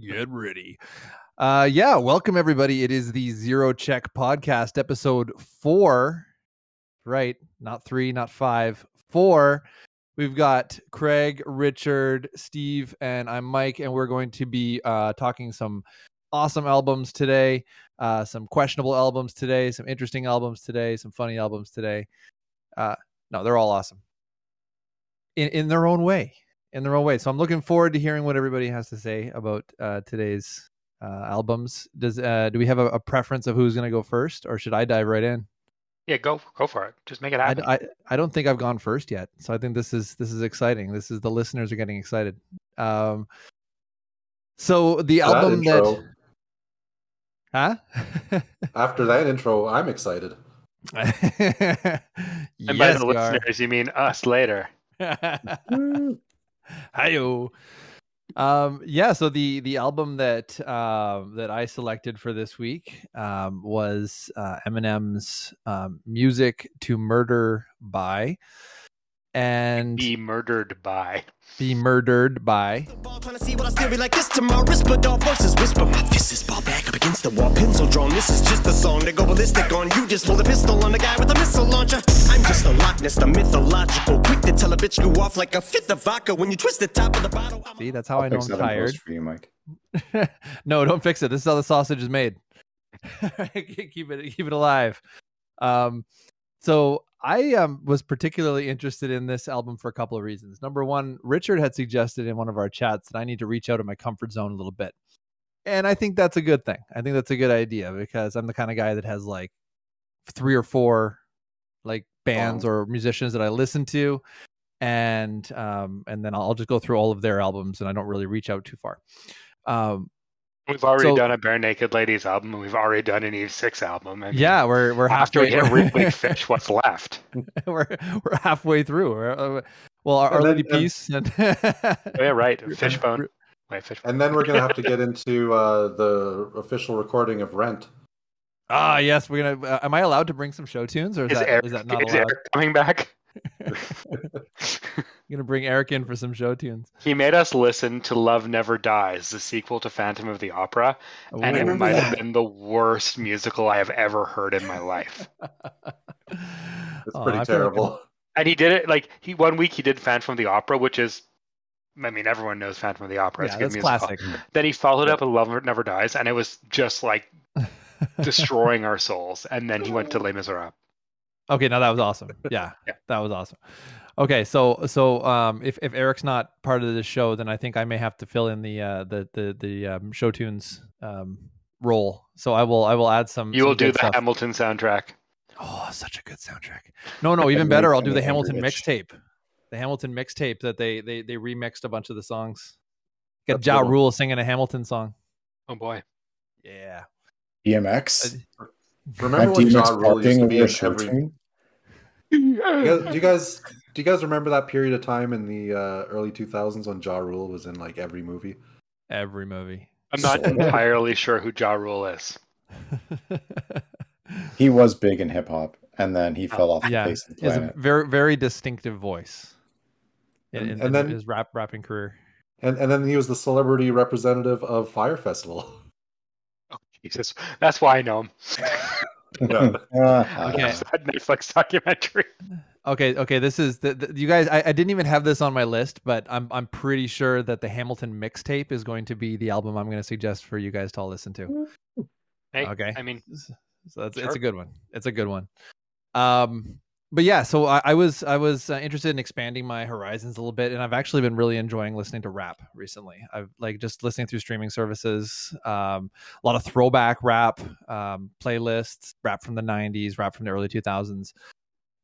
Get ready. Uh yeah, welcome everybody. It is the Zero Check podcast episode 4. Right, not 3, not 5. 4. We've got Craig, Richard, Steve, and I'm Mike and we're going to be uh talking some awesome albums today, uh some questionable albums today, some interesting albums today, some funny albums today. Uh no, they're all awesome. In in their own way in their own way. So I'm looking forward to hearing what everybody has to say about uh, today's uh, albums. Does uh, do we have a, a preference of who's going to go first, or should I dive right in? Yeah, go go for it. Just make it happen. I, I don't think I've gone first yet, so I think this is this is exciting. This is the listeners are getting excited. Um, so the That album that, huh? After that intro, I'm excited. and by yes, the you are. listeners, you mean us later. Hiyo. Um, yeah, so the the album that um that I selected for this week um, was uh, Eminem's um, "Music to Murder by," and Be murdered by. "Be Murdered by." Trying to see what I still be like this tomorrow. Whisper, dog voices whisper. My fist is ball back up against the wall. Pencil drawn. This is just a song to go ballistic on. You just pull the pistol on the guy with a missile launcher. I'm just a Loch Ness, the mythological. Quick to tell a bitch go off like a fifth of vodka when you twist the top of the bottle. I'm See, that's how I I'll know fix I'm that in tired. for you, Mike. no, don't fix it. This is how the sausage is made. keep it keep it alive. Um, so I um, was particularly interested in this album for a couple of reasons. Number one, Richard had suggested in one of our chats that I need to reach out of my comfort zone a little bit, and I think that's a good thing. I think that's a good idea because I'm the kind of guy that has like three or four like bands or musicians that I listen to, and um, and then I'll just go through all of their albums, and I don't really reach out too far. Um, We've already So- done a Barenaked Ladies album, and we've already done an Eve Six album. I mean, yeah, we're we're After we halfway. hit Reel Big Fish, what's left? we're we're halfway through. We're, uh, well, our, our And then- Lady and- Peace and Oh, yeah, right. Fishbone. Wait, Fishbone. And then we're gonna have to get into uh, the official recording of Rent. ah yes, we're gonna. Uh, am I allowed to bring some show tunes, or is, Is, that Eric, is that not is allowed? Eric coming back? I'm gonna bring Eric in for some show tunes. he made us listen to Love Never Dies, the sequel to Phantom of the Opera, Oh, and it remember might have been the worst musical I have ever heard in my life. It's Oh, pretty I feel like terrible. and he did it like he one week he did Phantom of the Opera, which is, I mean, everyone knows Phantom of the Opera. it's yeah, a good that's musical. classic. Then he followed up with Love Never Dies, and it was just like destroying our souls. And then he went to Les Miserables. Okay, now that was awesome. Yeah, Yeah. that was awesome. Okay, so so um, if if Eric's not part of this show, then I think I may have to fill in the uh, the the the um, show tunes um, role. So I will I will add some. You some will do the stuff. Hamilton soundtrack. Oh, such a good soundtrack. No, no, even better. I'll do the Hamilton Hamilton mixtape. The Hamilton mixtape that they they they remixed a bunch of the songs. Got That's Ja cool. Rule singing a Hamilton song. Oh boy. Yeah. DMX. Remember when DMX Ja Rule used to be in every? You guys- Do you guys do you guys remember that period of time in the uh, early 2000s when Ja Rule was in like every movie? Every movie. I'm not entirely sure who Ja Rule is. He was big in hip hop, and then he fell off the yeah. face of the He has a very very distinctive voice. In, And- in- and in then- his rap rapping career. And and then he was the celebrity representative of Fyre Festival. Jesus, that's why I know him. Yeah. Ah, Okay. That Netflix documentary. Okay, okay. This is the, the you guys. I, I didn't even have this on my list, but I'm I'm pretty sure that the Hamilton mixtape is going to be the album I'm going to suggest for you guys to all listen to. Hey, Okay. I mean, So that's it's a good one. It's a good one. Um, but yeah, so I, I was I was uh, interested in expanding my horizons a little bit, and I've actually been really enjoying listening to rap recently. I've like just listening through streaming services, um, a lot of throwback rap um, playlists, rap from the '90s, rap from the early 2000s,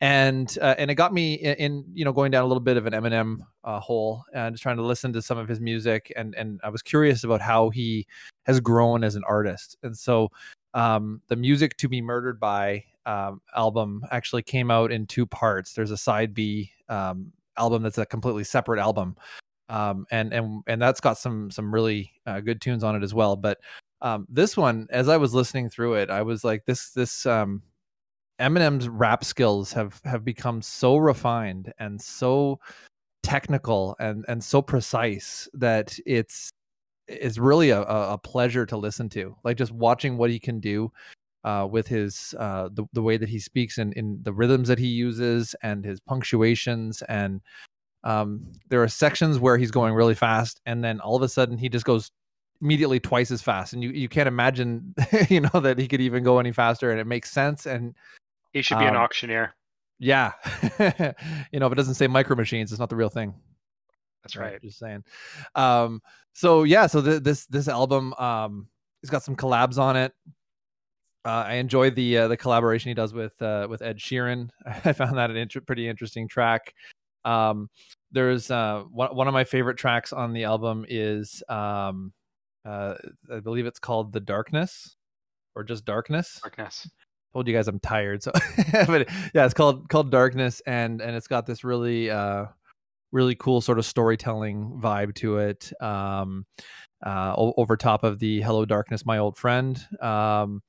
and uh, and it got me in, in you know going down a little bit of an Eminem uh, hole and just trying to listen to some of his music, and and I was curious about how he has grown as an artist, and so um, the music to be murdered by um, album actually came out in two parts. There's a side B um, album that's a completely separate album, um, and and and that's got some some really uh, good tunes on it as well. But um, this one, as I was listening through it, I was like, this this um, Eminem's rap skills have have become so refined and so technical and and so precise that it's it's really a, a pleasure to listen to. Like just watching what he can do uh, with his uh, the the way that he speaks and in the rhythms that he uses and his punctuations and um, there are sections where he's going really fast and then all of a sudden he just goes immediately twice as fast and you, you can't imagine you know that he could even go any faster and it makes sense and He should be an Um, auctioneer. yeah you know if it doesn't say micro machines it's not the real thing That's right. just saying um so yeah so th- this this album um it's got some collabs on it uh, I enjoy the uh, the collaboration he does with uh, with Ed Sheeran. I found that an inter- pretty interesting track. Um, there's uh, one one of my favorite tracks on the album is um, uh, I believe it's called "The Darkness" or just "Darkness." Darkness. told you guys I'm tired. So, but yeah, it's called called Darkness, and and it's got this really uh really cool sort of storytelling vibe to it. Um, uh, over top of the Hello Darkness, my old friend. Um,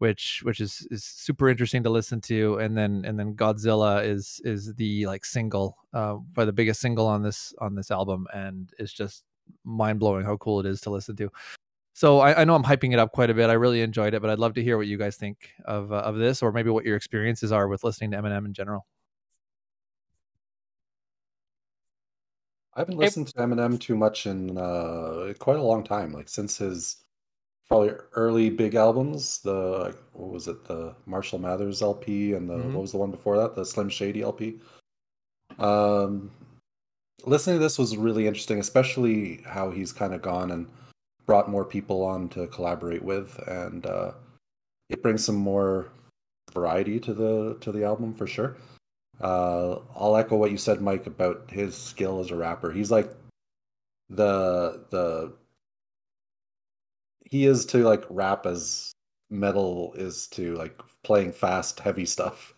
which which is is super interesting to listen to and then and then Godzilla is is the like single uh by the biggest single on this on this album and it's just mind blowing how cool it is to listen to so I, I know I'm hyping it up quite a bit. I really enjoyed it, but I'd love to hear what you guys think of uh, of this, or maybe what your experiences are with listening to Eminem in general. I haven't listened to Eminem too much in uh, quite a long time. Like since his probably early big albums, the what was it, the Marshall Mathers LP, and the Mhm. what was the one before that, the Slim Shady LP. Um, listening to this was really interesting, especially how he's kind of gone and brought more people on to collaborate with, and uh, it brings some more variety to the to the album for sure. Uh, I'll echo what you said, Mike, about his skill as a rapper. He's like the the he is to like rap as metal is to like playing fast, heavy stuff.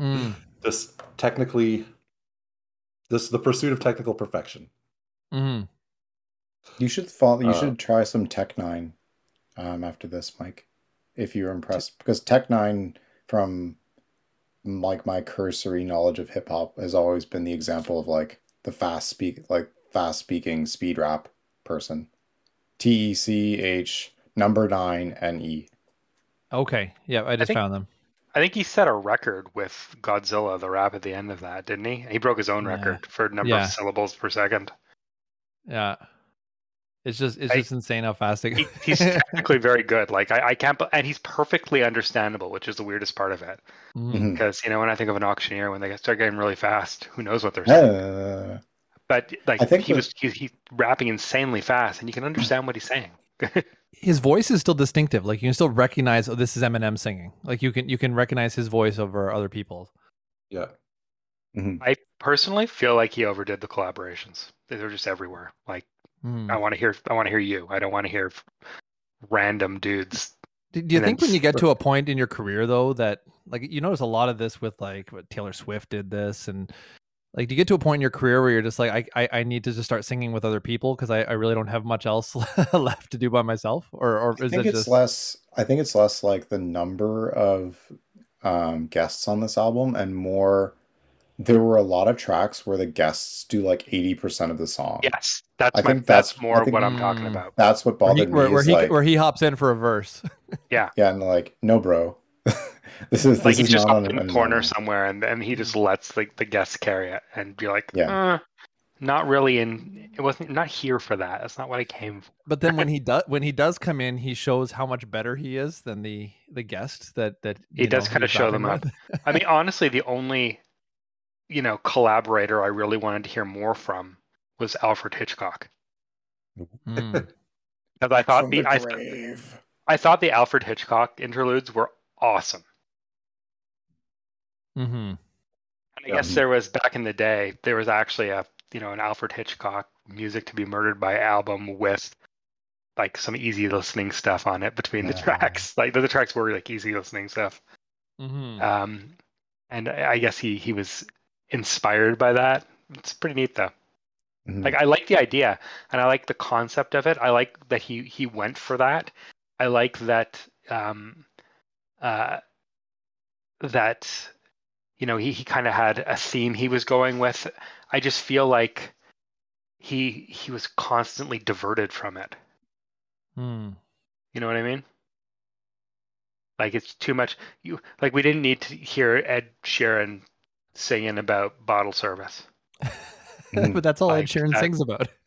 Mm, Just technically, this the pursuit of technical perfection. mhm. You should follow. You Uh, should try some Tech N9ne um, after this, Mike, if you're impressed. Because Tech N9ne, from like my cursory knowledge of hip hop, has always been the example of like the fast speak, like fast speaking speed rap person. T E C H number nine N E. Okay, yeah, I just think- found them. I think he set a record with Godzilla, the rap at the end of that, didn't he? He broke his own Yeah. record for number Yeah. of syllables per second. Yeah, it's just it's I- just insane how fast it He, he's technically very good. Like I, I can't, and he's perfectly understandable, which is the weirdest part of it. Mhm. Mhm. Because you know, when I think of an auctioneer, when they start getting really fast, who knows what they're saying? Uh, But like I think he the- was, he, he rapping insanely fast, and you can understand what he's saying. His voice is still distinctive. Like you can still recognize, oh, this is Eminem singing. Like you can you can recognize his voice over other people's. Yeah. I personally feel like he overdid the collaborations. They're just everywhere. Like Mhm. I want to hear, I want to hear you. I don't want to hear random dudes. Do, do you think then when you get to a point in your career though that like you notice a lot of this with like what Taylor Swift did this and like do you get to a point in your career where you're just like I I, I need to just start singing with other people because I, I really don't have much else left to do by myself or or I is think it it's just less. I think it's less like the number of um, guests on this album, and more. There were a lot of tracks where the guests do like eighty percent of the song. Yes, that's I my, think that's, that's- more I think- what I'm talking about. That's what where he, bothered where, me. where is he like, where he hops in for a verse yeah yeah, and like, no, bro, this is Like this he's is just not up in an the corner album. somewhere, and and he just lets like the guests carry it, and be like, Yeah. "Uh, not really in. It wasn't not here for that. That's not what I came for. but then when he does when he does come in he shows how much better he is than the the guest that that He does know, kinda show rapping them up. I mean, honestly, the only you know collaborator I really wanted to hear more from was Alfred Hitchcock Mm. because I thought From the, the I, grave. I thought the Alfred Hitchcock interludes were awesome. Hmm And I Yeah. guess there was back in the day, there was actually a you know an Alfred Hitchcock "Music to Be Murdered by" album with like some easy listening stuff on it between the Yeah. tracks. Like the, the tracks were like easy listening stuff. hmm Um, and I I guess he he was inspired by that. It's pretty neat though. Mhm. Like I like the idea and I like the concept of it. I like that he he went for that. I like that um uh that you know, he, he kind of had a theme he was going with. I just feel like he he was constantly diverted from it. Hmm. You know what I mean? Like it's too much. You like we didn't need to hear Ed Sheeran singing about bottle service. but that's all Ed Like, Sheeran that- sings about.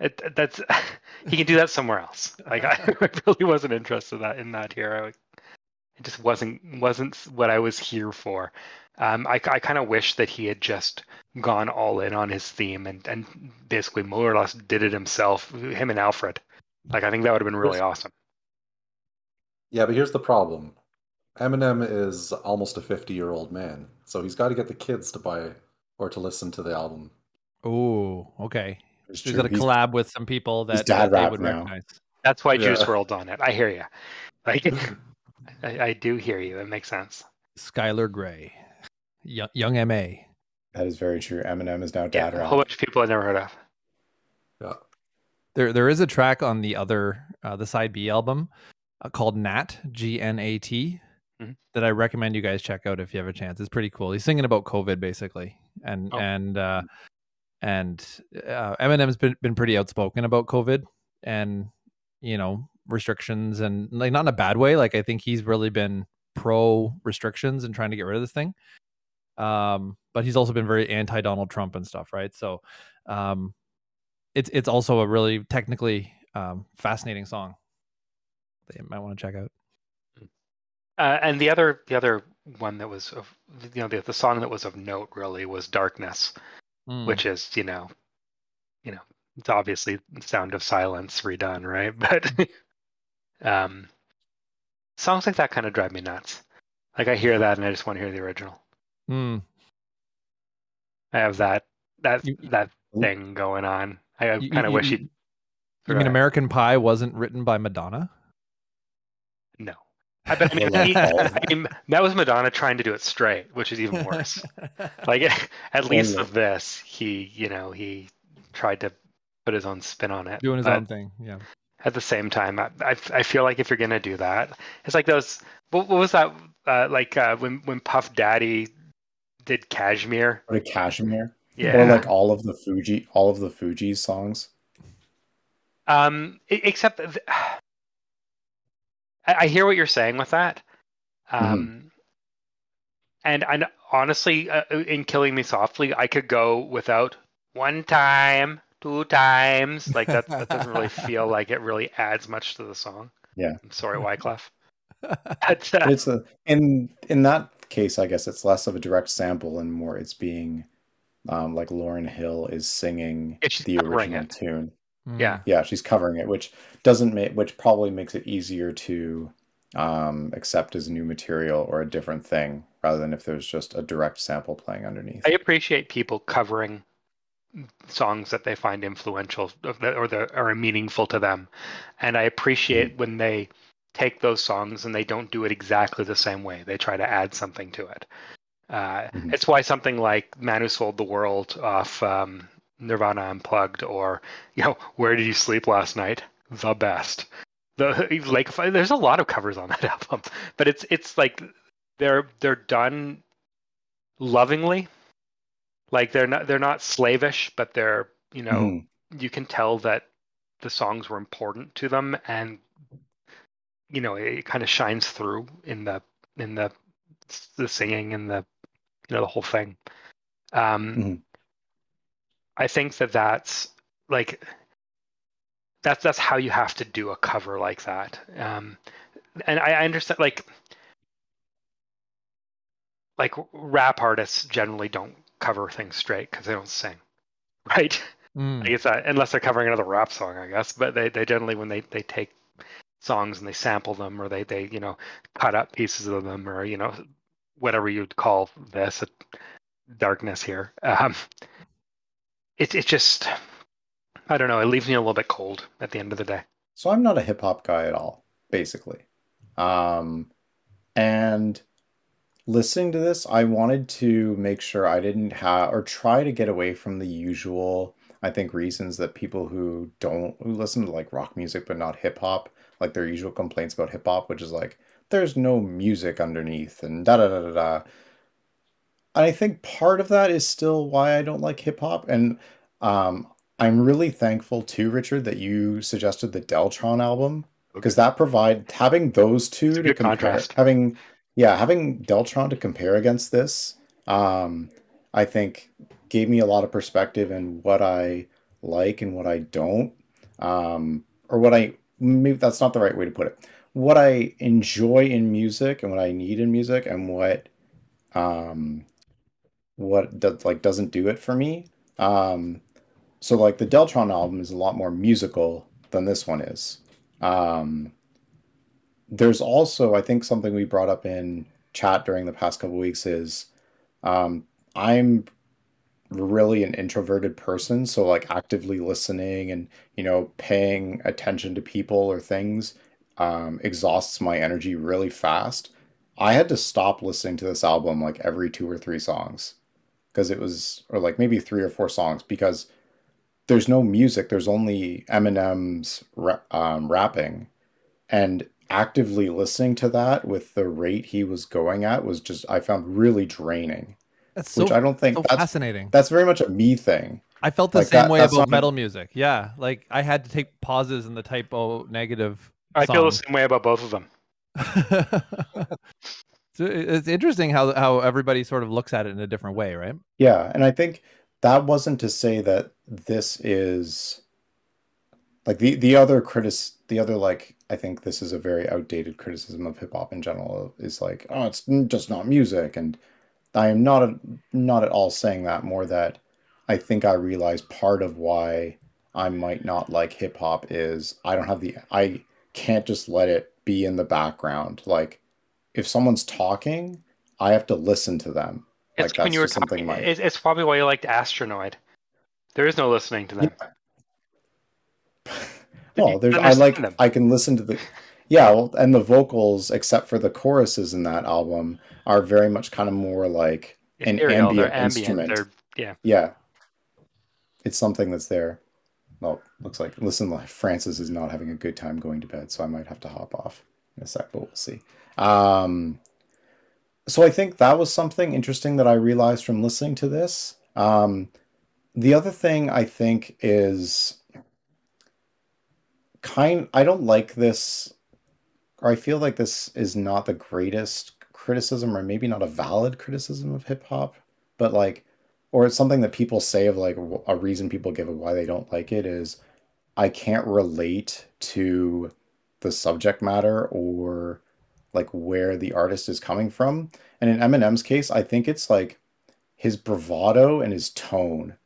It, that's he can do that somewhere else. Like I, really wasn't interested in that in that here. I, it just wasn't wasn't what I was here for. Um, I, I kind of wish that he had just gone all in on his theme and, and basically more or less did it himself, him and Alfred. Like I think that would have been really Yes. awesome. Yeah, but here's the problem. Eminem is almost a 50 year old man, so he's got to get the kids to buy or to listen to the album. Oh, okay. It's He's true. got to collab with some people that, dad that they would now. recognize. That's why Juice Yeah. WRLD's on it. I hear you. Like I, I do hear you. It makes sense. Skylar Grey, young, young Ma. That is very true. Eminem is now Yeah, dad a whole bunch of people I've never heard of. Yeah. There, there is a track on the other, uh, the side B album, uh, called Gnat G N A T, Mhm. that I recommend you guys check out if you have a chance. It's pretty cool. He's singing about COVID basically, and Oh. and uh, and uh, Eminem's been been pretty outspoken about COVID and you know restrictions and like not in a bad way. Like I think he's really been pro restrictions and trying to get rid of this thing. Um, but he's also been very anti Donald Trump and stuff, right? So, um, it's it's also a really technically um, fascinating song that you might want to check out. Uh, and the other the other one that was of you know the, the song that was of note really was Darkness, Mm. which is you know you know it's obviously Sound of Silence redone, right? But um, songs like that kind of drive me nuts. Like I hear that and I just want to hear the original. Mm. I have that that You- that thing going on. I You- kind of wish you- he'd You mean. American Pie wasn't written by Madonna? no. I, bet, I, mean, he- I mean, that was Madonna trying to do it straight, which is even worse. like at least with this he you know he tried to put his own spin on it Doing his but own thing. Yeah. At the same time. I, I, I feel like if you're gonna do that it's like those what, what was that uh, like uh, when when puff daddy did Kashmir? What a Kashmir. yeah. Or like all of the Fugees, all of the Fugees songs. um except th- I, I hear what you're saying with that. Um and and honestly uh, in killing me softly i could go without one time two times like that that doesn't really feel like it really adds much to the song Yeah. i'm sorry wyclef but, But uh, it's a in in that case, I guess it's less of a direct sample and more it's being um, like Lauryn Hill is singing Yeah, the original it. tune. Mm. Yeah. Yeah, she's covering it, which doesn't make which probably makes it easier to um, accept as new material or a different thing rather than if there's just a direct sample playing underneath. i appreciate people covering songs that they find influential or the or meaningful to them. And i appreciate when they take those songs and they don't do it exactly the same way. They try to add something to it. Uh, Mhm. it's why something like man who sold the world off um, nirvana unplugged or you know where did you sleep last night? The best. The like there's a lot of covers on that album but it's it's like they're they're done lovingly like they're not they're not slavish but they're you know Mhm. you can tell that the songs were important to them and you know it kind of shines through in the in the the singing and the you know the whole thing um Mhm. i think that that's like that's that's how you have to do a cover like that um and i, I understand like like rap artists generally don't cover things straight because they don't sing right Mm. I guess that, unless they're covering another rap song, I guess. But they, they generally when they, they take songs and they sample them or they, they you know cut up pieces of them or you know whatever you'd call this darkness here. Um, it it just I don't know. It leaves me a little bit cold at the end of the day. So I'm not a hip hop guy at all, basically. Um, and listening to this, I wanted to make sure I didn't have or try to get away from the usual, I think, reasons that people who don't who listen to like rock music but not hip hop, like their usual complaints about hip hop, which is like there's no music underneath and da da da da da. and I think part of that is still why I don't like hip hop. And um, I'm really thankful too, Richard, that you suggested the Deltron album because that provide having those two to compare, contrast. having yeah, having Deltron to compare against this, um, I think gave me a lot of perspective in what I like and what I don't, um, or what I maybe that's not the right way to put it. What I enjoy in music and what I need in music and what um what does like doesn't do it for me. Um so like the Deltron album is a lot more musical than this one is. Um there's also I think something we brought up in chat during the past couple weeks is um I'm really an introverted person, so like actively listening and you know paying attention to people or things um, exhausts my energy really fast. I had to stop listening to this album like every two or three songs because it was, or like maybe three or four songs because there's no music. There's only Eminem's um, rapping, and actively listening to that with the rate he was going at was just I found really draining. That's so, which I don't think so that's fascinating. that's very much a me thing. I felt the like same that- way about metal music. Yeah, like I had to take pauses in the Type O Negative. I feel the same way about both of them. so it's interesting how how everybody sort of looks at it in a different way, right? Yeah, and I think that wasn't to say that this is like the the other critic the other like I think this is a very outdated criticism of hip hop in general is like oh it's just not music and I am not a, not at all saying that more that I think I realize part of why I might not like hip hop is I don't have the I can't just let it be in the background like if someone's talking I have to listen to them It's like when that's you were talking. my It's, it's probably why you liked Astronoid. There is no listening to them. Well, there's I like them? I can listen to the yeah, well, and the vocals, except for the choruses in that album, are very much kind of more like an ambient instrument. They're, yeah. Yeah, it's something that's there. Well, looks like listen, like Francis is not having a good time going to bed, so I might have to hop off in a sec, but we'll see. Um, so I think that was something interesting that I realized from listening to this. Um, the other thing I think is kind I don't like this or I feel like this is not the greatest criticism or maybe not a valid criticism of hip hop, but like or it's something that people say of like a reason people give of why they don't like it is I can't relate to the subject matter or like where the artist is coming from. And in Eminem's case, I think it's like his bravado and his tone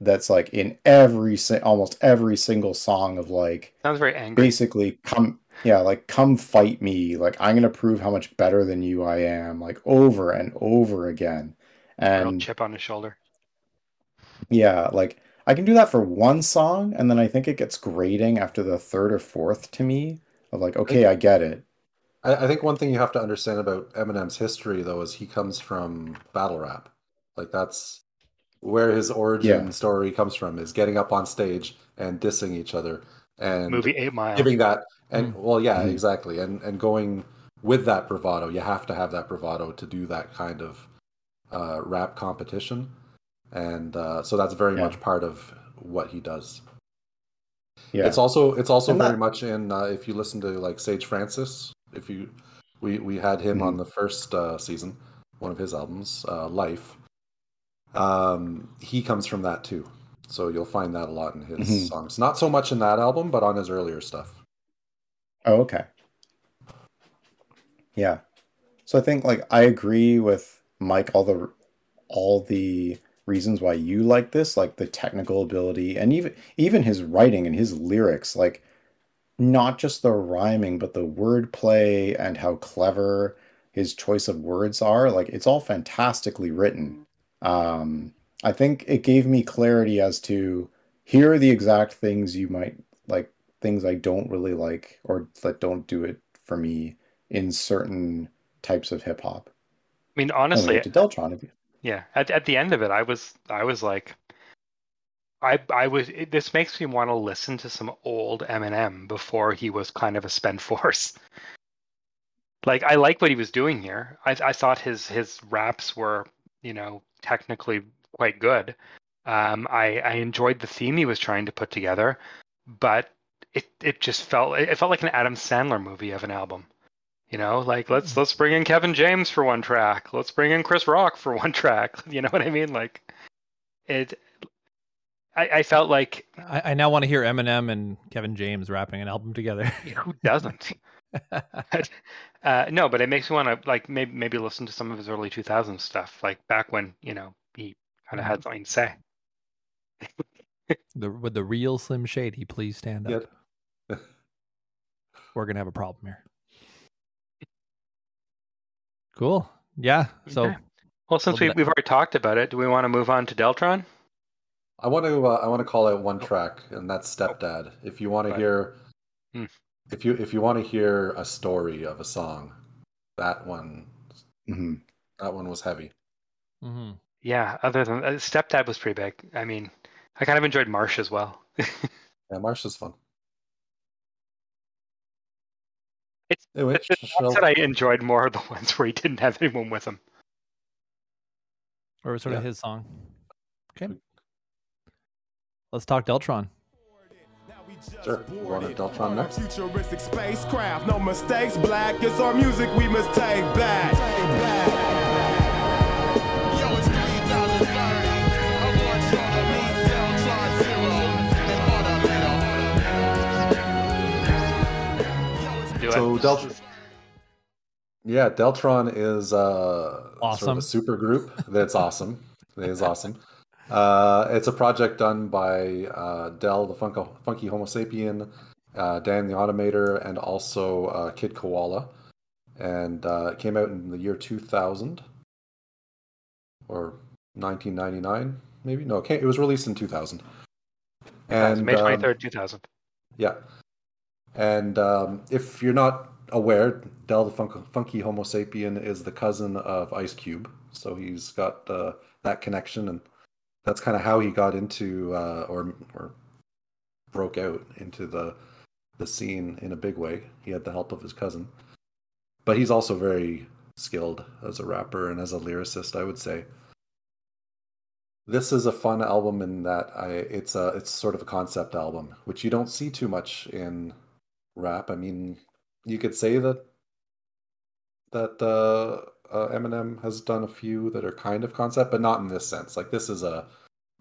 that's like in every almost every single song of like Sounds very angry. basically come yeah like come fight me like i'm gonna prove how much better than you i am like over and over again Real and chip on his shoulder. yeah like i can do that for one song and then i think it gets grating after the third or fourth to me of like okay i get it I, I think one thing you have to understand about Eminem's history, though, is he comes from battle rap. Like that's where his origin Yeah. story comes from is getting up on stage and dissing each other and Movie Eight Mile. giving that and well, yeah, Mhm. exactly, and and going with that bravado. You have to have that bravado to do that kind of uh, rap competition, and uh, so that's very Yeah. much part of what he does. yeah It's also it's also And very that- much in uh, if you listen to like Sage Francis. If you we we had him Mm-hmm. on the first uh, season, one of his albums, uh, Life. Um, he comes from that too, so you'll find that a lot in his Mhm. songs. Not so much in that album, but on his earlier stuff. Oh, okay. Yeah. So I think like I agree with Mike all the all the reasons why you like this, like the technical ability and even even his writing and his lyrics, like not just the rhyming, but the wordplay and how clever his choice of words are. Like it's all fantastically written. Um, I think it gave me clarity as to here are the exact things you might like things I don't really like or that don't do it for me in certain types of hip hop. I mean, honestly, to Deltron. if you- yeah. At at the end of it, I was I was like, I I was. It, this makes me want to listen to some old Eminem before he was kind of a spent force. Like I like what he was doing here. I I thought his his raps were you know, technically quite good. Um, I, I enjoyed the theme he was trying to put together, but it it just felt it felt like an Adam Sandler movie of an album. You know, like let's let's bring in Kevin James for one track. Let's bring in Chris Rock for one track. You know what I mean? Like it. I, I felt like I, I now want to hear Eminem and Kevin James rapping an album together. who doesn't? uh, no, but it makes me want to like maybe maybe listen to some of his early 2000s stuff, like back when you know he kind of had something to say. the would the real Slim Shady please stand up? Yep. We're gonna have a problem here. Cool. Yeah. So Okay. Well, since we, we've already talked about it, do we want to move on to Deltron? I want to uh, I want to call out one track, and that's Stepdad. If you want to Right. hear, Hmm. If you if you want to hear a story of a song, that one hmm that one was heavy. mhm. Yeah. Other than uh, Stepdad was pretty big. I mean, I kind of enjoyed Marsh as well. Yeah, Marsh is fun. It's- Anyway, the Shell- ones that I enjoyed more are the ones where he didn't have anyone with him. or sort of his song. Okay. Let's talk Deltron. Sure. Want a Deltron next? Futuristic spacecraft, no mistakes, black. It's our music we must take back. Yo, it's 3030. I want y'all to meet Deltron Zero and Do So it. Delt- Yeah, Deltron is uh, sort of Awesome. a super group that's awesome. It is awesome. Uh, it's a project done by uh, Del, the Funko, Funky Homo Sapien, uh, Dan the Automator, and also uh, Kid Koala. And uh, it came out in the year 2000 or 1999, maybe? No, it, came, it was released in 2000. And May um, 23rd, 2000. yeah. And um, if you're not aware, Del the Funk- Funky Homo Sapien is the cousin of Ice Cube. So he's got uh, that connection, and that's kind of how he got into uh, or or broke out into the the scene in a big way. He had the help of his cousin, but he's also very skilled as a rapper and as a lyricist. I would say this is a fun album in that I it's a it's sort of a concept album, which you don't see too much in rap. I mean, you could say that that uh, uh, Eminem has done a few that are kind of concept, but not in this sense. Like this is a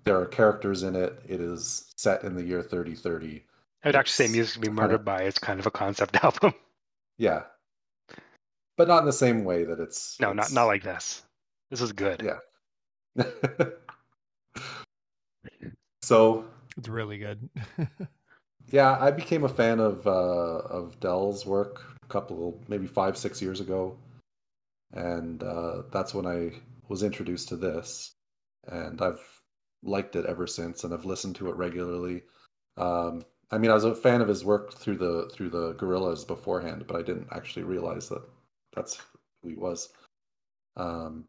there are characters in it. It is set in the year 3030. I'd actually say Music to Be kinda- Murdered By is kind of a concept album. Yeah, but not in the same way that it's No, not it's- not like this. This is good. Yeah. so It's really good. Yeah, I became a fan of uh, of Del's work a couple, maybe five, six years ago, and uh, that's when I was introduced to this, and I've liked it ever since, and I've listened to it regularly. Um, I mean, I was a fan of his work through the through the Gorillaz beforehand, but I didn't actually realize that that's who he was. Um,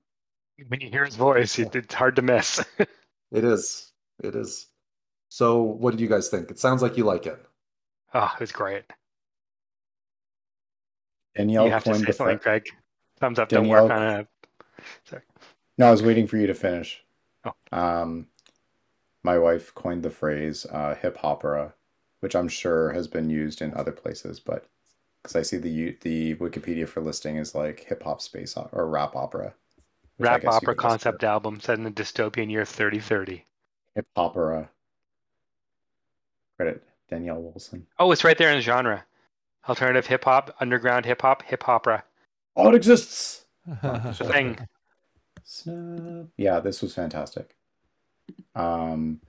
When you hear his voice, it, it's hard to miss. it is, it is. So, what did you guys think? It sounds like you like it. oh, it was great. Danielle you have to coined say the something, Craig. Thumbs up. Danielle- Don't work on it. Sorry. No, I was waiting for you to finish. Oh. Um, my wife coined the phrase uh, hip hopera, which I'm sure has been used in other places, but because I see the the Wikipedia for listing is like hip hop space or rap opera. Rap opera concept album set in the dystopian year 3030. Hip opera. Credit Danielle Wilson. Oh, it's right there in the genre. Alternative hip hop, underground hip hop, hip opera. Oh, it exists. It's a thing. Snap. Yeah, this was fantastic. Um,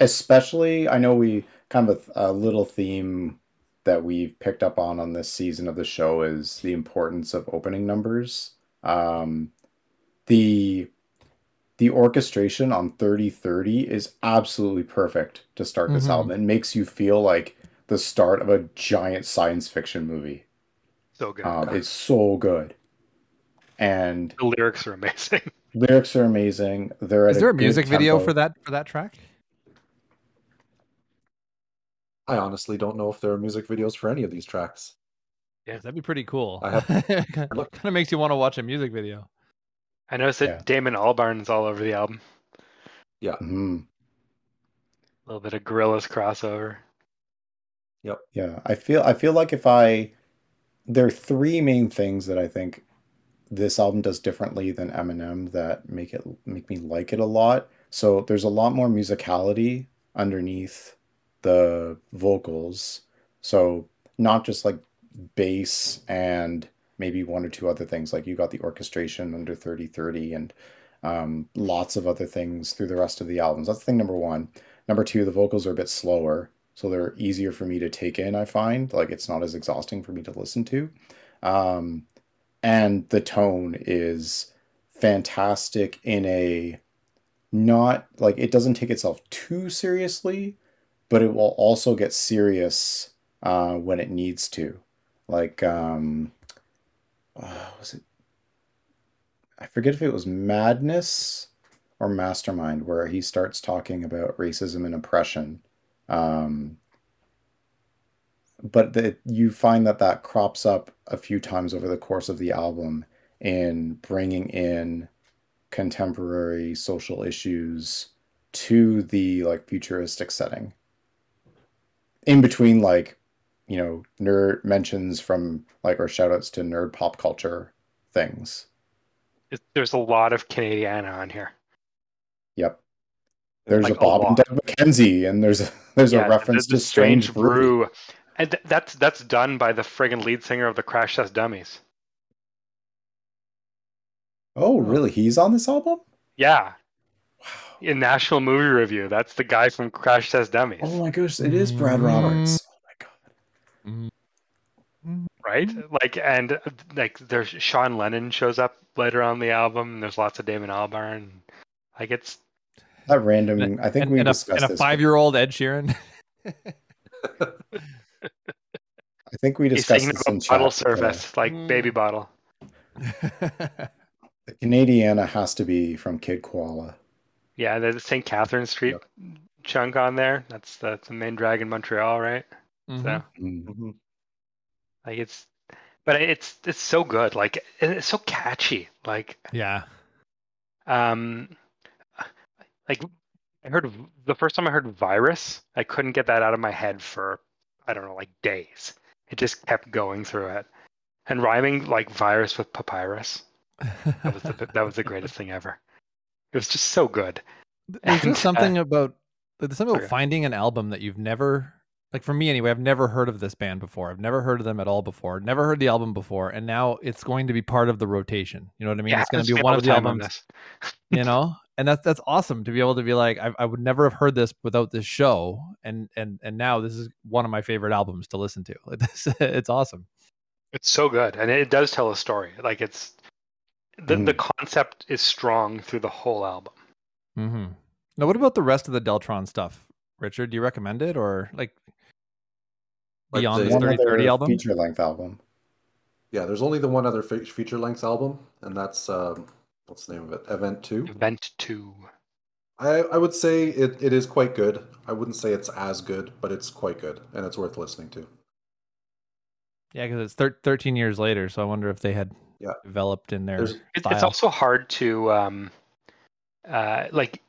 especially, I know we kind of a, a little theme that we've picked up on on this season of the show is the importance of opening numbers. Um, the the orchestration on 3030 is absolutely perfect to start this Mhm. album. It makes you feel like the start of a giant science fiction movie. So good. Um, it's so good. And the lyrics are amazing. lyrics are amazing. They're Is there a good music video tempo. for that for that track? I honestly don't know if there are music videos for any of these tracks. Yeah. That'd be pretty cool. I have- kind of makes you want to watch a music video. I noticed that Yeah. Damon Albarn's all over the album. Mhm. A little bit of Gorillaz crossover. Yeah, I feel I feel like if I there are three main things that I think this album does differently than Eminem that make it make me like it a lot. So there's a lot more musicality underneath the vocals. So not just like bass and maybe one or two other things. Like you got the orchestration under 3030 and um, lots of other things through the rest of the albums. That's thing number one. Number two, the vocals are a bit slower, so they're easier for me to take in, I find. Like it's not as exhausting for me to listen to. Um, and the tone is fantastic in a not like it doesn't take itself too seriously, but it will also get serious uh, when it needs to. Like, um, uh, was it? I forget if it was Madness or Mastermind, where he starts talking about racism and oppression. Um, but that you find that that crops up a few times over the course of the album in bringing in contemporary social issues to the like futuristic setting. In between like you know nerd mentions from like or shout outs to nerd pop culture things. There's a lot of Canadiana on here. yep there's Like a a bob and lot. Deb McKenzie and there's a there's Yeah, a reference the, the to strange brew brew. And th- that's that's done by the friggin' lead singer of the Crash Test Dummies. oh really he's on this album Yeah, wow in National Movie Review, that's the guy from Crash Test Dummies, oh my gosh it is brad roberts oh my god right? Like, and uh, like, there's Sean Lennon shows up later on the album. And there's lots of Damon Albarn. Like, it's that random i think and, we and a, discussed and a five-year-old Ed Sheeran. i think we discussed singing this about in chat bottle but, uh, service, like Mm. baby bottle. the canadiana has to be from kid koala Yeah, there's the St. Catherine Street chunk on there. That's the, the main drag in Montreal, right? Mhm. So, Mm. Mhm. like, it's, but it's it's so good. Like, it's so catchy. Like, Yeah. um, like I heard the first time I heard virus, I couldn't get that out of my head for I don't know, like days. It just kept going through it, and rhyming like virus with papyrus. That was the that was the greatest thing ever. It was just so good. There's And, just something about there's something about Okay. finding an album that you've never like for me anyway, I've never heard of this band before. I've never heard of them at all before. Never heard the album before, and now it's going to be part of the rotation. You know what I mean? yeah, it's going to be one of the time on albums, you know? And that's that's awesome to be able to be like I, I would never have heard this without this show and and and now this is one of my favorite albums to listen to. Like this, it's awesome. It's so good, and it does tell a story. Like it's the the concept is strong through the whole album. Mm-hmm. Now, what about the rest of the Deltron stuff, Richard? Do you recommend it or like Like beyond the- this one 30 album? feature length album Yeah, there's only the one other feature length album, and that's um, what's the name of it? Event Two. Event two. I, I would say it, it is quite good. I wouldn't say it's as good, but it's quite good, and it's worth listening to. Yeah, because it's thir- 13 years later, so I wonder if they had Yeah. developed in their There's- It, it's also hard to um, uh, like.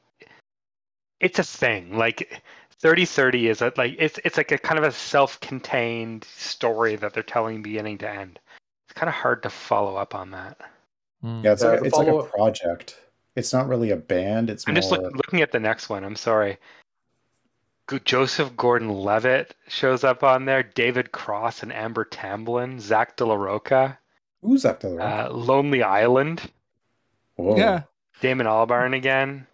It's a thing. Like 3030 is a like it's it's like a kind of a self-contained story that they're telling beginning to end. It's kind of hard to follow up on that. Mm. yeah it's, Yeah, like, the it's like a project it's not really a band it's I'm more just look, looking at the next one. I'm sorry. Joseph Gordon-Levitt shows up on there. David Cross and Amber Tamblyn. Zack De La Rocha. who's that to the Uh, Lonely Island. Whoa. Yeah. Damon Albarn again.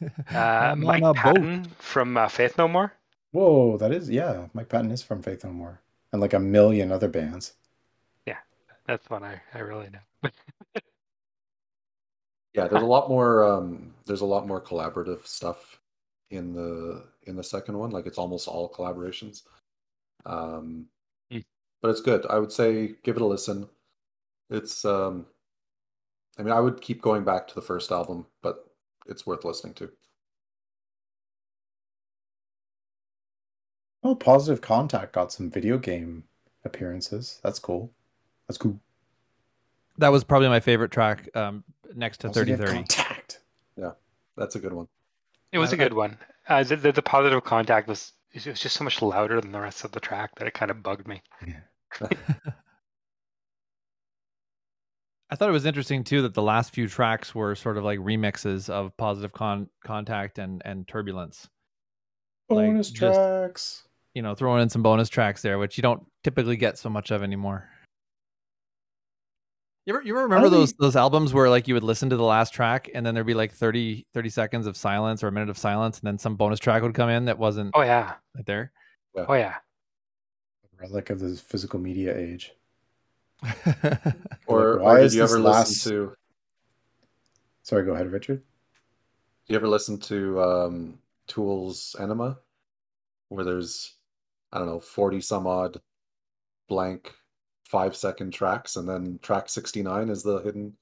Uh, Mike on a boat. Patton from uh, Faith No More. whoa that is yeah mike patton is from faith no more and like a million other bands Yeah, That's one I, I really know. Yeah, there's a lot more. Um, there's a lot more collaborative stuff in the in the second one. Like it's almost all collaborations. Um, Hmm. but it's good. I would say give it a listen. It's. Um, I mean, I would keep going back to the first album, but it's worth listening to. oh positive contact got some video game appearances that's cool that's cool That was probably my favorite track um, next to Positive 3030. Contact. That's a good one. It was I- a good one. Uh, the, the the positive contact was it was just so much louder than the rest of the track that it kind of bugged me. Yeah. I thought it was interesting too that the last few tracks were sort of like remixes of Positive Con- Contact and and Turbulence. Like, Bonus just- tracks. You know, throwing in some bonus tracks there, which you don't typically get so much of anymore. You ever, you ever remember Only- those those albums where like you would listen to the last track and then there'd be like 30, 30 seconds of silence or a minute of silence and then some bonus track would come in that wasn't Oh yeah, right there. oh yeah. Relic of the physical media age. Or, why or did is you ever last- listen to? Sorry, go ahead, Richard. Do you ever listen to um, Tool's Ænima, where there's I don't know forty some odd blank five second tracks, and then track sixty nine is the hidden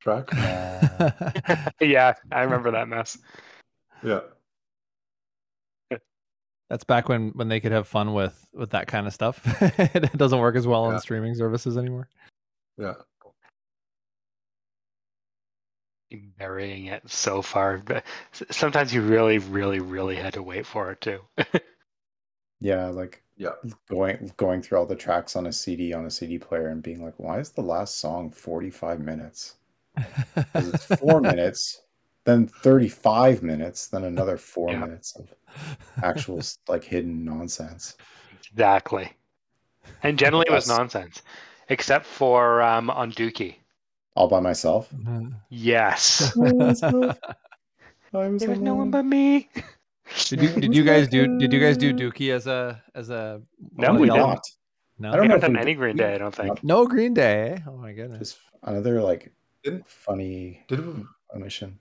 track. yeah, I remember that mess. yeah, That's back when when they could have fun with with that kind of stuff. it doesn't work as well Yeah. on streaming services anymore. yeah. Burying it so far. But sometimes you really, really, really had to wait for it too. Yeah, like Yeah. going going through all the tracks on a CD on a CD player and being like, why is the last song 45 minutes? 'Cause it's four minutes, then 35 minutes, then another four Yeah. minutes of actual like hidden nonsense. exactly. And generally it was Yes. nonsense, except for um, on Dookie. All by myself. Yes. I was there was no one alone. but me. Did you did you guys do did you guys do mm-hmm. Dookie as a as a No, we the didn't. No, I don't know haven't if any Green Day, I don't think. No Green Day. Oh my goodness. Just another like Didn't funny did we, omission.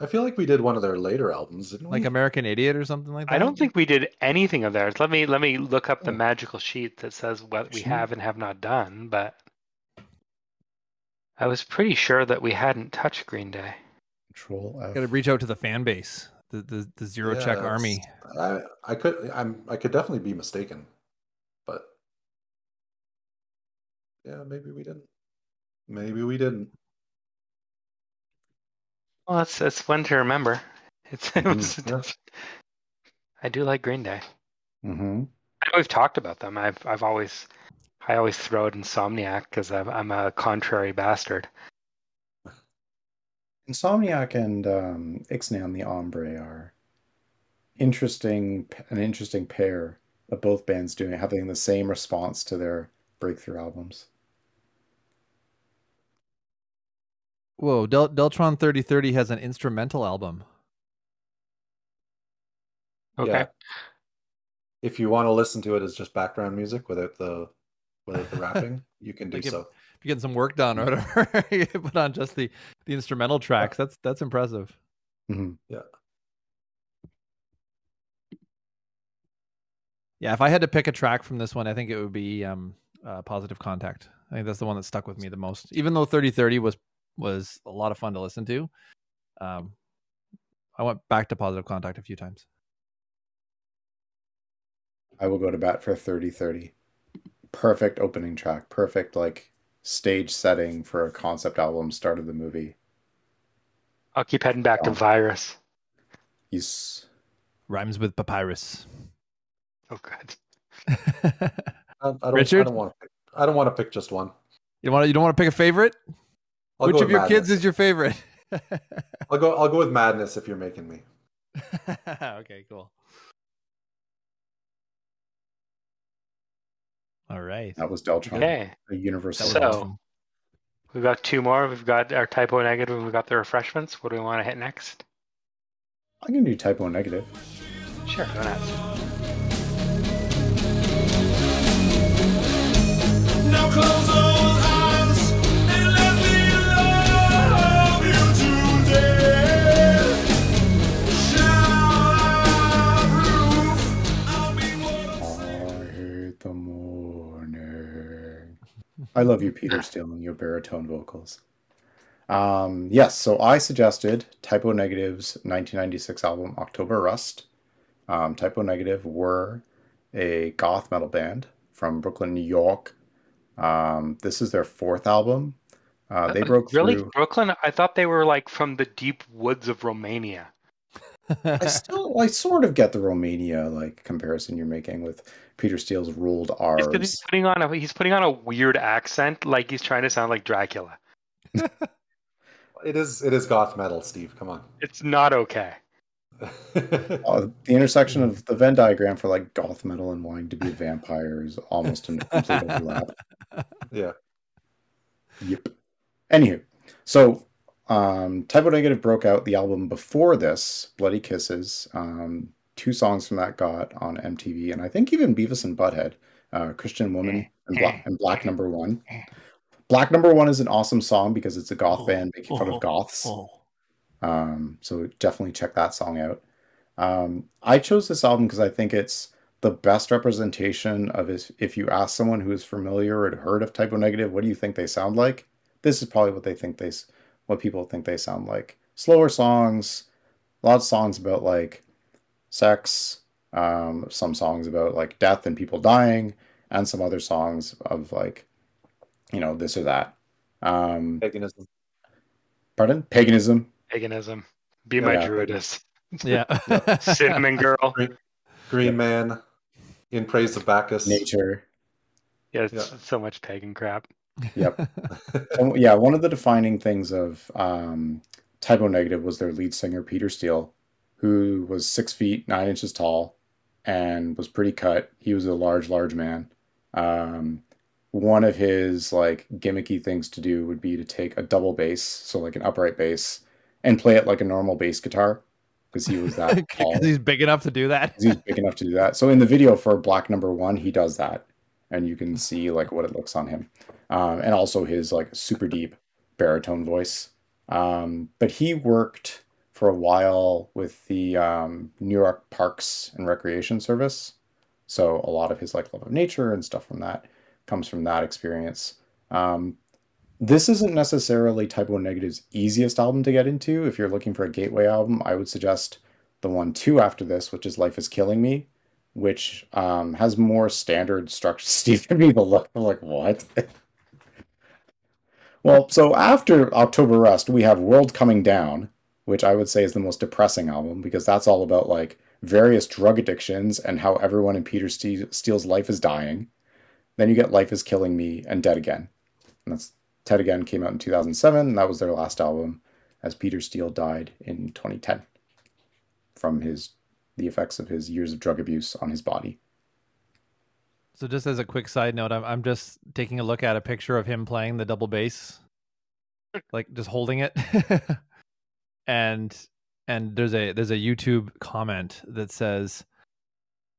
I feel like we did one of their later albums, didn't we? Like American Idiot or something like that. I don't think we did anything of theirs. Let me let me look up the Oh. magical sheet that says what we have and have not done, but I was pretty sure that we hadn't touched Green Day. Control F. Got to reach out to the fan base, the the, the zero Yeah, check army. I I could I'm I could definitely be mistaken, but yeah, maybe we didn't. Maybe we didn't. Well, it's it's one to remember. It's it was, Mm, yeah. I do like Green Day. Mm-hmm. I know we've talked about them. I've I've always I always throw out Insomniac because I'm I'm a contrary bastard. Insomniac and um, Ixnay on the Hombre are interesting, an interesting pair of both bands doing having the same response to their breakthrough albums. Whoa, Del- Deltron thirty thirty has an instrumental album. Okay. Yeah. If you want to listen to it as just background music without the without the rapping, you can do Like so. If you're getting some work done or whatever, you put on just the the instrumental tracks. That's that's impressive. hmm Yeah, Yeah, if I had to pick a track from this one, I think it would be um, uh, Positive Contact. I think that's the one that stuck with me the most. Even though 3030 was was a lot of fun to listen to, um, I went back to Positive Contact a few times. I will go to bat for 3030. Perfect opening track. Perfect like stage setting for a concept album. Start of the movie. I'll keep heading back to Oh. Virus. He's Rhymes with papyrus. Oh, good. I, I don't. I Richard? don't want to. Pick, I don't want to pick just one. you want to, you don't want to pick a favorite? I'll Which of with your kids is your favorite? I'll go. I'll go with Madness if you're making me. okay, cool. All right. that was Deltron. Okay. A universal. So- awesome. We've got two more. We've got our Type O Negative and we've got the refreshments. What do we want to hit next? I'm gonna do Type O Negative. Sure, go nuts. Now close those I love you, Peter Steele, and your baritone vocals. Um, yes, so I suggested Type O Negative's 1996 album October Rust. Um, Type O Negative were a goth metal band from Brooklyn, New York. Um, this is their fourth album. Uh, they broke really through. Brooklyn. I thought they were like from the deep woods of Romania. I still, I sort of get the Romania like comparison you're making with Peter Steele's ruled R. He's putting on a he's putting on a weird accent, like he's trying to sound like Dracula. It is it is goth metal, Steve. Come on. It's not okay. Uh, the intersection of the Venn diagram for like goth metal and wanting to be a vampire is almost in complete overlap. yeah. Yep. Anywho, so um, Type O Negative broke out the album before this, Bloody Kisses. Um, two songs from that got on MTV, and I think even Beavis and Butthead, uh, Christian Woman and Black, and Black Number One. Black Number One is an awesome song because it's a goth band making fun of goths. Um, so definitely check that song out. Um, I chose this album because I think it's the best representation of his. If you ask someone who is familiar or had heard of Type O Negative, what do you think they sound like? This is probably what they think they, what people think they sound like. Slower songs, lots of songs about like sex, um, some songs about like death and people dying, and some other songs of like, you know, this or that. Um, Paganism. pardon, paganism. Paganism. Be my Yeah. druidess. yeah. Cinnamon girl. Green Man. In praise of Bacchus. nature. Yeah, it's Yeah. so much pagan crap. Yep. Yeah, one of the defining things of um, Type O Negative was their lead singer Peter Steele, who was six feet nine inches tall and was pretty cut. He was a large, large man. Um, one of his like gimmicky things to do would be to take a double bass, so like an upright bass, and play it like a normal bass guitar because he was that. Because he's big enough to do that. he's big enough to do that. So in the video for Black Number One, he does that, and you can see like what it looks on him, um, and also his like super deep baritone voice. Um, but he worked for a while with the um, New York Parks and Recreation Service, so a lot of his like love of nature and stuff from that comes from that experience. Um, this isn't necessarily Type O Negative's easiest album to get into. If you're looking for a gateway album, I would suggest the one two after this, which is Life is Killing Me, which um, has more standard structure. Steve gave the look of like, what? Well, so after October Rust, we have World Coming Down, which I would say is the most depressing album because that's all about like various drug addictions and how everyone in Peter Ste- Steele's life is dying. Then you get Life is Killing Me and Dead Again. And that's Dead Again came out in 2007, and that was their last album as Peter Steele died in 2010 from his the effects of his years of drug abuse on his body. So just as a quick side note, I'm I'm just taking a look at a picture of him playing the double bass, like just holding it, and and there's a there's a YouTube comment that says,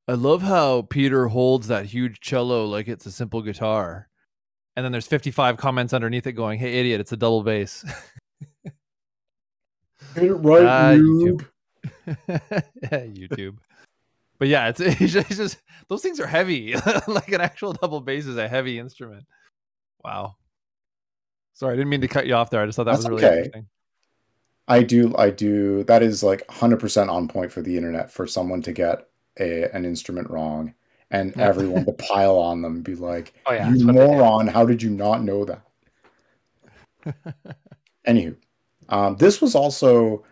"I love how Peter holds that huge cello like it's a simple guitar," and then there's 55 comments underneath it going, "Hey idiot, it's a double bass." Get it right, Ah, YouTube. YouTube. But yeah, it's, it's just, it's just those things are heavy. like an actual double bass is a heavy instrument. Wow. Sorry, I didn't mean to cut you off there. I just thought that That's was really okay. interesting. I do, I do. That is like 100% on point for the internet for someone to get a, an instrument wrong and Yeah. everyone to pile on them and be like, Oh yeah, you that's what they do. moron, how did you not know that? Anywho, um, this was also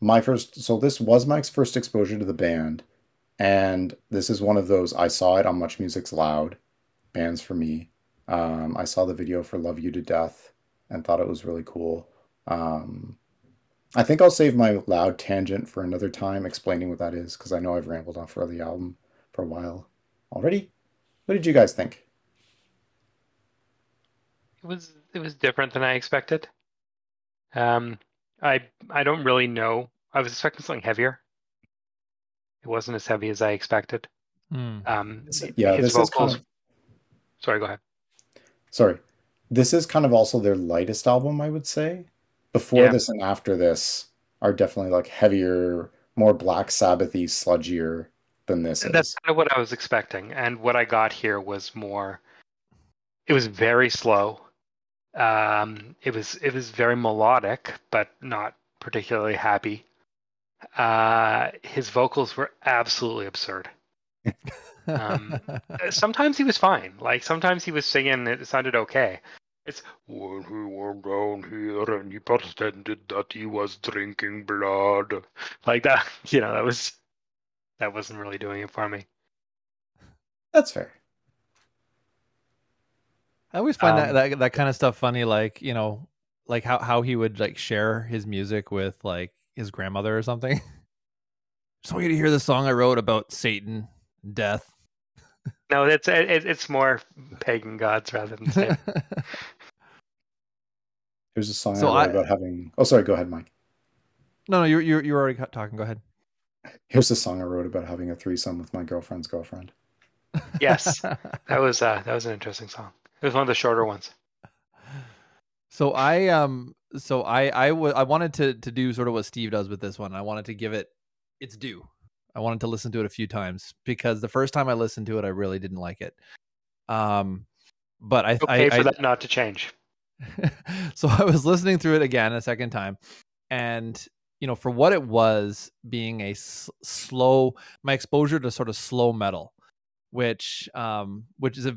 my first. So this was Mike's first exposure to the band, and this is one of those I saw it on Much Music's Loud bands for me. Um, I saw the video for Love You to Death and thought it was really cool. Um, I think I'll save my loud tangent for another time explaining what that is because I know I've rambled on for the album for a while already. What did you guys think? It was it was different than I expected. Um, I I don't really know. I was expecting something heavier. It wasn't as heavy as I expected. Hmm. Um, Yeah, his this is kind of Sorry, go ahead. sorry. This is kind of also their lightest album, I would say. Before Yeah. this and after this are definitely like heavier, more Black Sabbathy, sludgier than this And is. that's kind of what I was expecting, and what I got here was more. It was very slow. Um, it was it was very melodic, but not particularly happy. Uh, his vocals were absolutely absurd. Um, Sometimes he was fine. Like sometimes he was singing, it sounded okay. It's when he went down here and he pretended that he was drinking blood. Like that, you know, that was that wasn't really doing it for me. That's fair. I always find Um, that, that that kind of stuff funny, like you know, like how how he would like share his music with like his grandmother or something. Just want you to hear the song I wrote about Satan, death. No, it's it, it's more pagan gods rather than Satan. Here's a song So I wrote I- about having. Oh, sorry. Go ahead, Mike. no, no, you're you're you're already talking. Go ahead. Here's a song I wrote about having a threesome with my girlfriend's girlfriend. yes, that was uh, that was an interesting song. It was one of the shorter ones. So I um so I I wanted to to do sort of what Steve does with this one. I wanted to give it its due. I wanted to listen to it a few times because the first time I listened to it, I really didn't like it. Um, but I Okay I, for I that not to change. so I was listening through it again a second time, and you know, for what it was, being a s- slow, my exposure to sort of slow metal, which um, which is a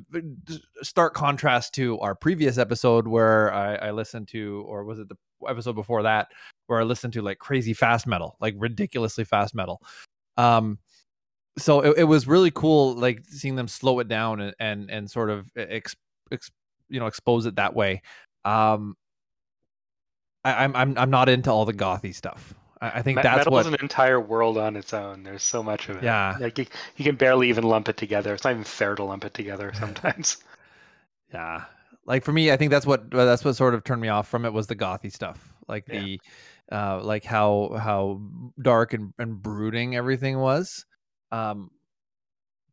stark contrast to our previous episode where I, I listened to, or was it the episode before that, where I listened to like crazy fast metal, like ridiculously fast metal. Um, so it, it was really cool, like seeing them slow it down and and, and sort of ex, ex, you know expose it that way. Um, I, I'm I'm I'm not into all the gothy stuff. I, I think Me- that's Metal what. is an entire world on its own. There's so much of it. Yeah. like you, you can barely even lump it together. It's not even fair to lump it together sometimes. Yeah, like for me, I think that's what that's what sort of turned me off from it was the gothy stuff, like Yeah. the, uh, like how how dark and, and brooding everything was. Um,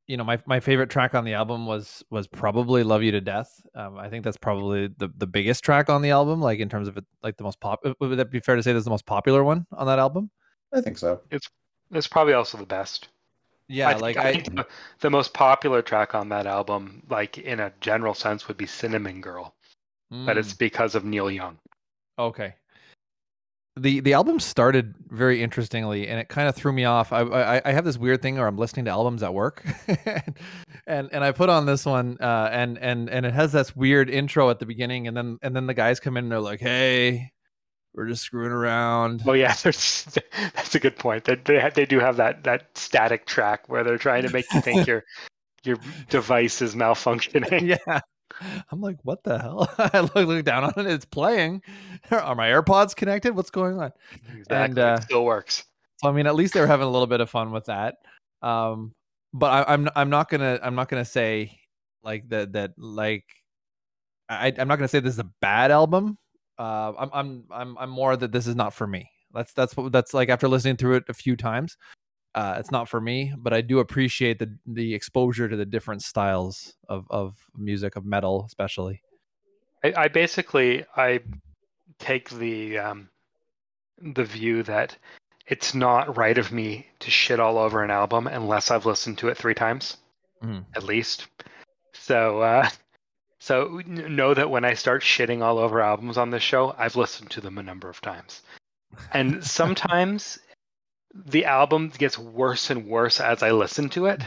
you know, my my favorite track on the album was was probably "Love You to Death." Um, I think that's probably the the biggest track on the album, like in terms of it, like the most pop. uh, Would that be fair to say that's the most popular one on that album? I think so. It's it's probably also the best. Yeah, I think, like I I, think the, the most popular track on that album, like in a general sense, would be "Cinnamon Girl," but Mm. it's because of Neil Young. Okay. The the album started very interestingly, and it kind of threw me off. I, I I have this weird thing where I'm listening to albums at work, and and I put on this one, uh, and and and it has this weird intro at the beginning, and then and then the guys come in and they're like, "Hey, we're just screwing around." oh yeah, that's a good point. They they, they do have that that static track where they're trying to make you think your your device is malfunctioning. yeah. I'm like, what the hell? I look, look down on it. It's playing. Are my AirPods connected? What's going on? Exactly. uh, it still works. So I mean, at least they were having a little bit of fun with that. Um, but I, I'm I'm not gonna I'm not gonna say like that that like I I'm not gonna say this is a bad album. Uh, I'm I'm I'm I'm more that this is not for me. That's that's what that's like after listening through it a few times. Uh, it's not for me, but I do appreciate the the exposure to the different styles of of music of metal, especially. I, I basically I take the um, the view that it's not right of me to shit all over an album unless I've listened to it three times, Mhm. at least. So uh, so know that when I start shitting all over albums on this show, I've listened to them a number of times, and sometimes the album gets worse and worse as I listen to it,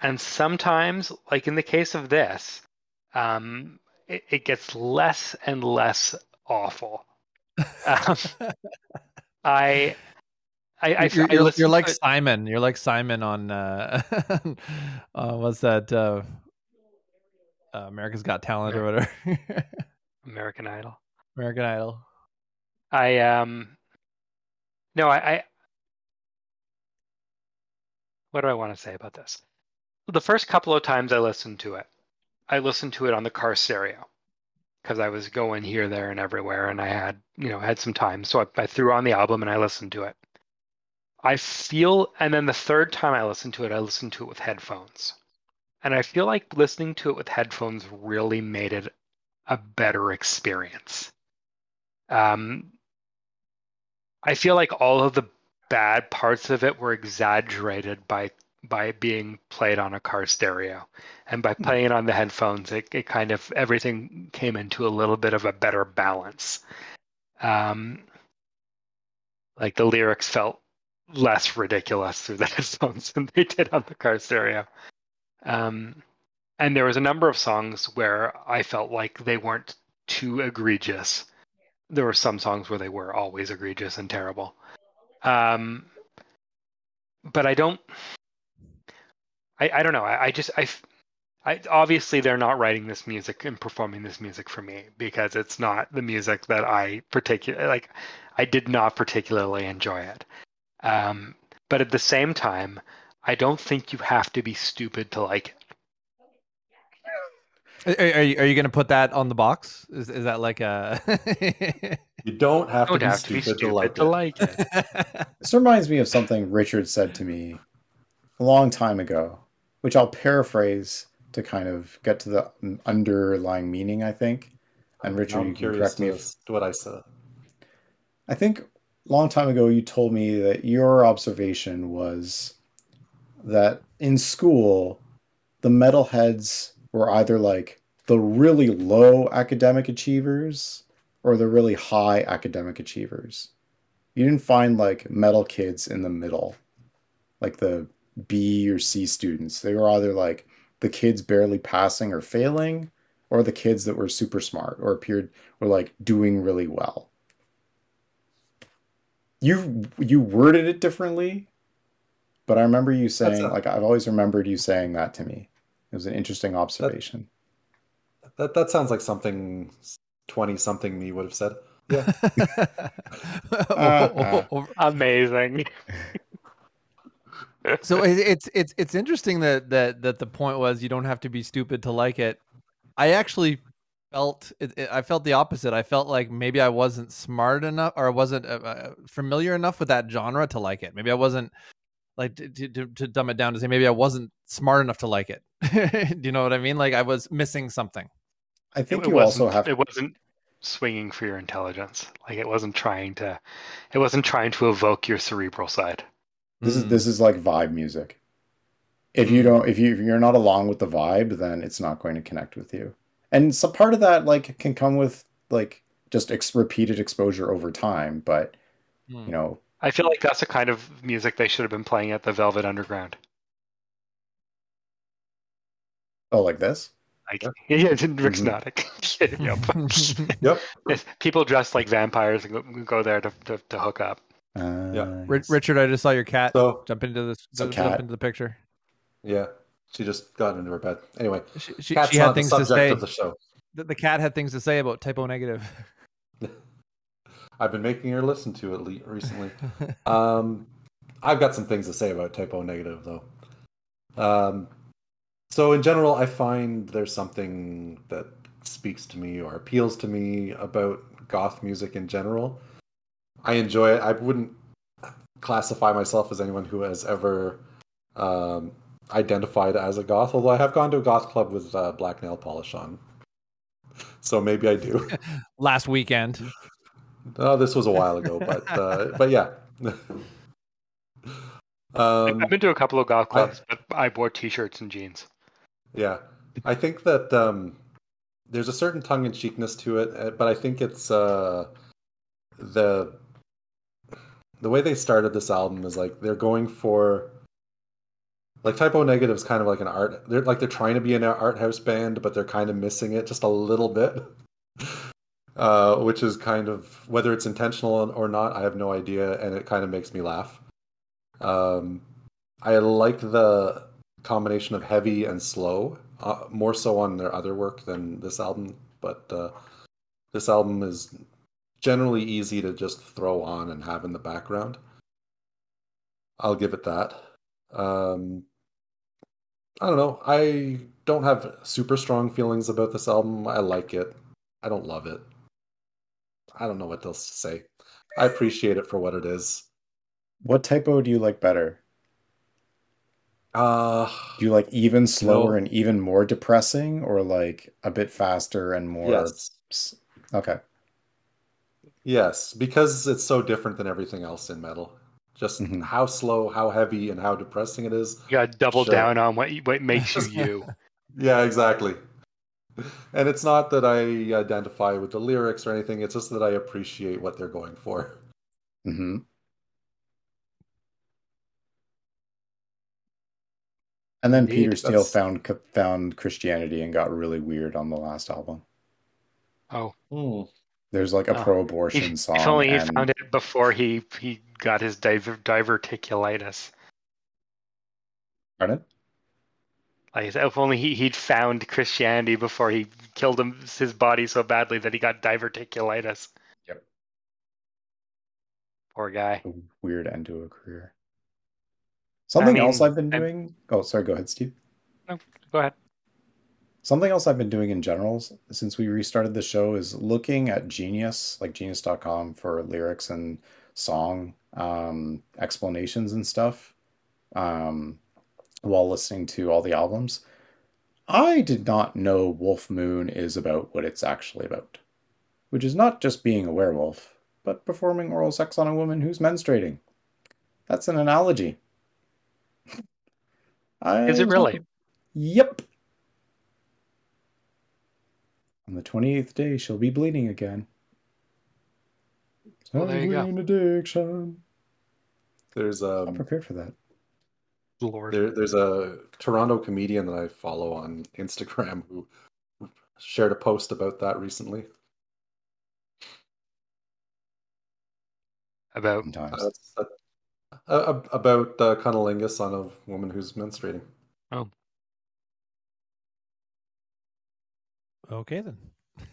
and sometimes, like in the case of this, um, it, it gets less and less awful. Um, I, I, I, you're, I you're, listen you're like it- Simon. You're like Simon on uh, uh what's that? Uh, uh, America's Got Talent or whatever. American Idol. American Idol. I um, no, I, I. What do I want to say about this? The first couple of times I listened to it, I listened to it on the car stereo because I was going here, there, and everywhere, and I had, you know, had some time. So I, I threw on the album and I listened to it. I feel, and then the third time I listened to it, I listened to it with headphones, and I feel like listening to it with headphones really made it a better experience. Um, I feel like all of the bad parts of it were exaggerated by by being played on a car stereo and by playing it on the headphones it, it kind of everything came into a little bit of a better balance um like the lyrics felt less ridiculous through the headphones than they did on the car stereo um and there was a number of songs where i felt like they weren't too egregious. There were some songs where they were always egregious and terrible. Um, but I don't. I, I don't know. I, I just I. obviously they're not writing this music and performing this music for me because it's not the music that I particular like. I did not particularly enjoy it. Um, but at the same time, I don't think you have to be stupid to like it. Are, are you, are you going to put that on the box? Is, is that like a? You don't have You to don't be have to be stupid stupid to like to it. like it. This reminds me of something Richard said to me a long time ago, which I'll paraphrase to kind of get to the underlying meaning, I think. And Richard, I'm you can correct me if to what I said. I think a long time ago you told me that your observation was that in school the metalheads were either like the really low academic achievers or the really high academic achievers. You didn't find like metal kids in the middle, like the B or C students. They were either like the kids barely passing or failing, or the kids that were super smart or appeared were like doing really well you you worded it differently but i remember you saying a- like i've always remembered you saying that to me it was an interesting observation That that sounds like something twenty something me would have said. Yeah. Uh, Amazing. so it's it's it's interesting that that that the point was you don't have to be stupid to like it. I actually felt it, it- I felt the opposite. I felt like maybe I wasn't smart enough or I wasn't uh, uh, familiar enough with that genre to like it. Maybe I wasn't like to, to, to- to dumb it down to say maybe I wasn't smart enough to like it. Do you know what I mean? Like I was missing something. I think it you also wasn't. have It wasn't swinging for your intelligence. Like it wasn't trying to. It wasn't trying to evoke your cerebral side. this is Mm. this is like vibe music if you don't if you if you're not along with the vibe then it's not going to connect with you and some part of that like can come with like just ex- repeated exposure over time but Hmm. you know I feel like that's the kind of music they should have been playing at the Velvet Underground. oh like this Like, yeah, yeah, Rick's Mhm. nodding. yep. Yep. People dressed like vampires and go, go there to, to, to hook up. uh, Ri- yes. Richard, I just saw your cat So jump into this So jump cat. into the picture. yeah, she just got into her bed. Anyway, She, she, she had not the things to say. the show. The, the cat had things to say about Type O Negative. I've been making her listen to it recently. um, I've got some things to say about Type O Negative though. Um, so in general, I find there's something that speaks to me or appeals to me about goth music in general. I enjoy it. I wouldn't classify myself as anyone who has ever um, identified as a goth, although I have gone to a goth club with uh, black nail polish on. So maybe I do. Last weekend. Oh, this was a while ago, but uh, but yeah. um, I've been to a couple of goth clubs, but I wore t-shirts and jeans. Yeah, I think that um, there's a certain tongue in cheekness to it, uh, but I think it's uh, the the way they started this album is like they're going for like Type O Negative is kind of like an art they're like they're trying to be an art house band but they're kind of missing it just a little bit. Uh, which is kind of whether it's intentional or not i have no idea and it kind of makes me laugh. Um, i like the combination of heavy and slow uh, more so on their other work than this album but uh, this album is generally easy to just throw on and have in the background i'll give it that um, I don't know. I don't have super strong feelings about this album. I like it. I don't love it. I don't know what else to say. I appreciate it for what it is. what Type O do you like better Uh, Do you like even slower No. and even more depressing, or like a bit faster and more? yes. Okay. Yes, because it's so different than everything else in metal. Just Mhm. how slow, how heavy, and how depressing it is. You got to double Sure. down on what what makes you you. Yeah, exactly. And it's not that I identify with the lyrics or anything, it's just that I appreciate what they're going for. hmm And then Indeed, Peter Steele that's- found found Christianity and got really weird on the last album. Oh, Hmm. There's like a Oh. pro-abortion if, song. if only he and- found it before he he got his diver, diverticulitis. Pardon? Like if only he, he'd found Christianity before he killed him, his body so badly that he got diverticulitis. Yep. Poor guy. A weird end to a career. Something mean, else I've been doing. Oh, sorry. Go ahead, Steve. No, Go ahead. Something else I've been doing in general since we restarted the show is looking at Genius, like genius.com for lyrics and song um, explanations and stuff um, while listening to all the albums. I did not know Wolf Moon is about what it's actually about, which is not just being a werewolf, but performing oral sex on a woman who's menstruating. That's an analogy. I Is it really? Yep. On the 28th day, she'll be bleeding again. Well, there you go. Sanguine addiction. There's I'm um prepared for that. Lord. there, there's a Toronto comedian that I follow on Instagram who shared a post about that recently. About Sometimes. Uh, it's, uh, uh, about uh, cunnilingus on a woman who's menstruating. Oh. Okay then.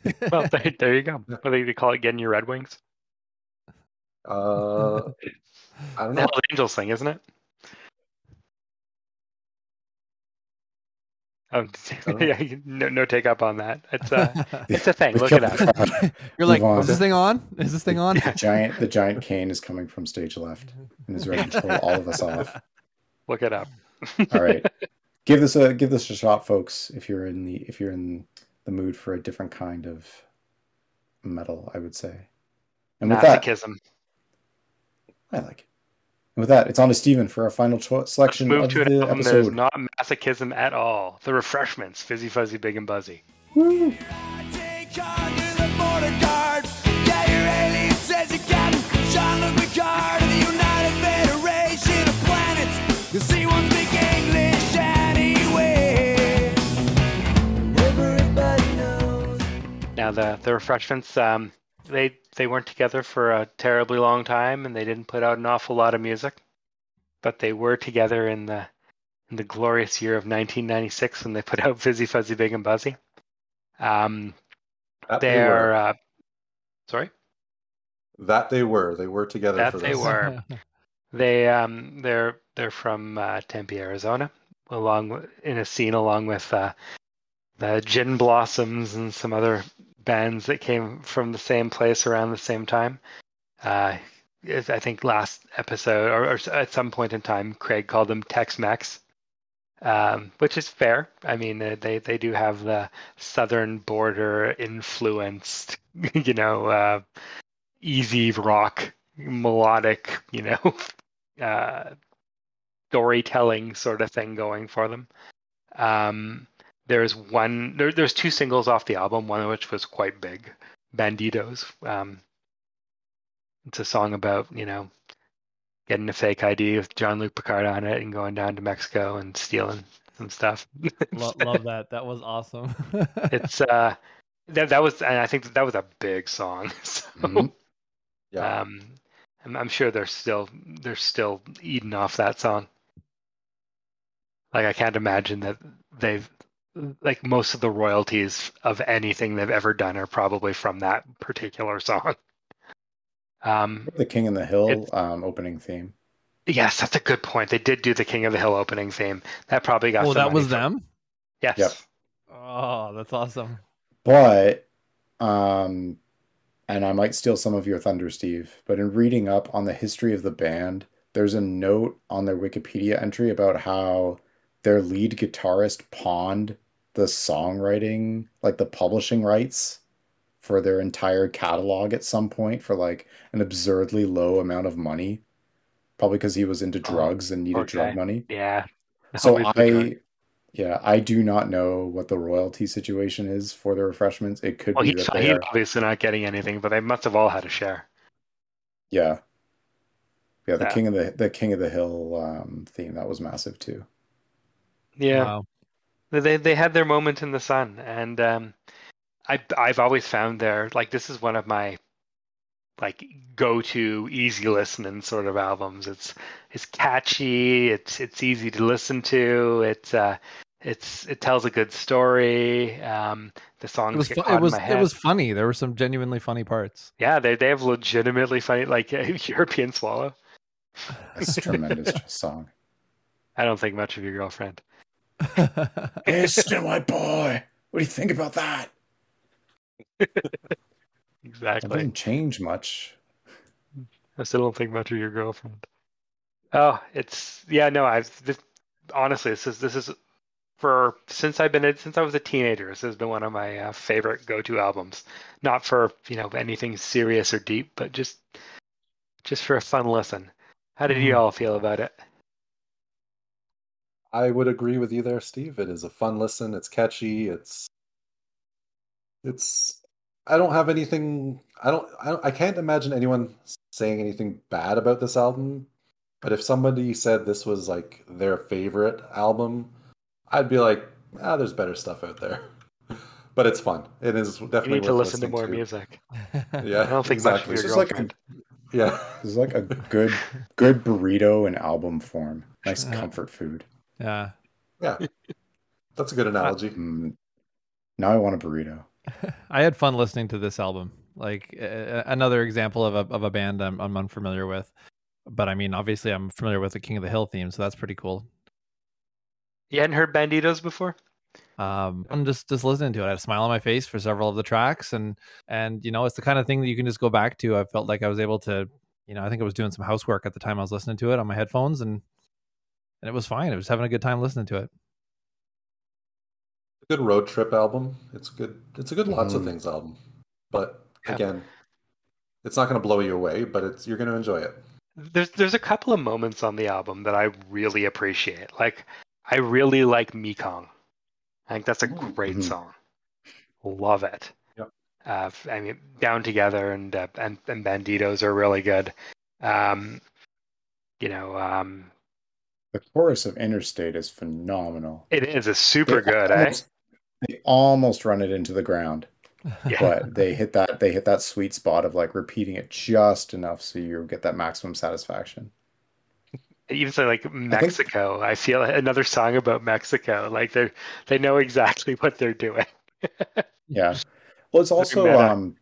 well, there, there you go. What do you call it? Getting your Red Wings. Uh, I don't The know. Hell's Angels thing, isn't it? Oh, yeah. No, no take up on that. It's uh, it's a thing. Look it killed up. You're like, is this thing on? Is this thing on? The giant, the giant cane is coming from stage left and is ready to pull all of us off. Look it up. All right, give this a give this a shot, folks. If you're in the if you're in the mood for a different kind of metal, I would say. And with that, I like it. And with that, it's on to Steven for our final cho- Let's selection move of to an the album that is episode. not masochism at all. The Refreshments, Fizzy Fuzzy Big and Buzzy. Woo! Take on to the border guard. Yeah, your alien says you got Jean-Luc Picard of the United Federation of Planets. You see one speak English anyway. Everybody knows. Now the the Refreshments, um, they they weren't together for a terribly long time, and they didn't put out an awful lot of music, but they were together in the in the glorious year of 1996 when they put out Fizzy Fuzzy Big and Buzzy. Um, That they they're were. uh, sorry. That they were. They were together That for they this. were. They um they're they're from uh, Tempe, Arizona, along with, in a scene along with uh, the Gin Blossoms and some other bands that came from the same place around the same time. Uh, I think last episode or, or at some point in time, Craig called them Tex-Mex, um, which is fair. I mean, they they do have the southern border influenced, you know, uh, easy rock melodic, you know, uh, storytelling sort of thing going for them. Um, there's one, there, there's two singles off the album, one of which was quite big, Banditos. Um, it's a song about, you know, getting a fake ID with Jean-Luc Picard on it and going down to Mexico and stealing some stuff. Lo- love that. That was awesome. it's uh that that was and I think that was a big song. So Mhm. Yeah. um I'm, I'm sure they're still they're still eating off that song. Like I can't imagine that they've like most of the royalties of anything they've ever done are probably from that particular song. Um The King in the Hill It's- um, opening theme. yes, that's a good point. They did do the King of the Hill opening theme. That probably got oh, that was from- them. Yes. Yep. Oh, that's awesome. But, um, and I might steal some of your thunder, Steve, but in reading up on the history of the band, there's a note on their Wikipedia entry about how their lead guitarist pawned the songwriting, like the publishing rights for their entire catalog at some point for like an absurdly low amount of money. Probably because he was into Oh, drugs and needed poor drug money. Yeah. So. I, yeah, I do not know what the royalty situation is for the refreshments. It could Well, be he's, that he's obviously not getting anything, but they must have all had a share. yeah, yeah. The Yeah. King of the the King of the Hill um, theme that was massive too. Yeah. Wow. They they had their moment in the sun, and um, I I've always found there like this is one of my like go to easy listening sort of albums. It's it's catchy. It's it's easy to listen to. It's uh it's it tells a good story. Um, the songs It was fu- it was in my it was funny. There were some genuinely funny parts. yeah. They they have legitimately funny like European Swallow. That's a tremendous song. I don't think much of your girlfriend. Hey, still my boy. What do you think about that? Exactly. didn't change much. I still don't think much of your girlfriend. Oh, it's yeah, no, I've this, honestly, this is this is for since I've been since I was a teenager. This has been one of my uh, favorite go-to albums. Not for you know anything serious or deep, but just just for a fun listen. How did you Mhm. all feel about it? I would agree with you there, Steve. It is a fun listen. It's catchy. It's it's I don't have anything I don't I, don't, I can't imagine anyone saying anything bad about this album. But if somebody said this was like their favorite album, I'd be like, ah, there's better stuff out there. But it's fun. It is definitely You need to listen to listening more music. Yeah, I don't think exactly. much of your is like a- girlfriend. Yeah, it's like a good good burrito in album form. Nice comfort food. Yeah. yeah. That's a good analogy. Mm. Now I want a burrito. I had fun listening to this album. Like uh, another example of a of a band I'm, I'm unfamiliar with, but I mean, obviously, I'm familiar with the King of the Hill theme, so that's pretty cool. You hadn't heard Banditos before? Um, I'm just just listening to it. I had a smile on my face for several of the tracks, and and you know, it's the kind of thing that you can just go back to. I felt like I was able to, you know, I think I was doing some housework at the time I was listening to it on my headphones, and and it was fine. I was having a good time listening to it. A good road trip album. It's good. It's a good lots of Mhm. things album. But Yeah. again, it's not going to blow you away, but it's you're going to enjoy it. There's there's a couple of moments on the album that I really appreciate. Like I really like Mekong. I think that's a Mm. great Mhm. song. Love it. Yep. Uh, f- I mean, Down Together and uh, and and Banditos are really good. Um, you know, um, The chorus of Interstate is phenomenal. it is a super They good, eh? almost, they almost run it into the ground, Yeah. but they hit that they hit that sweet spot of like repeating it just enough so you get that maximum satisfaction. Even so, like Mexico, I feel another song about Mexico. Like they they know exactly what they're doing. Yeah. Well, it's also um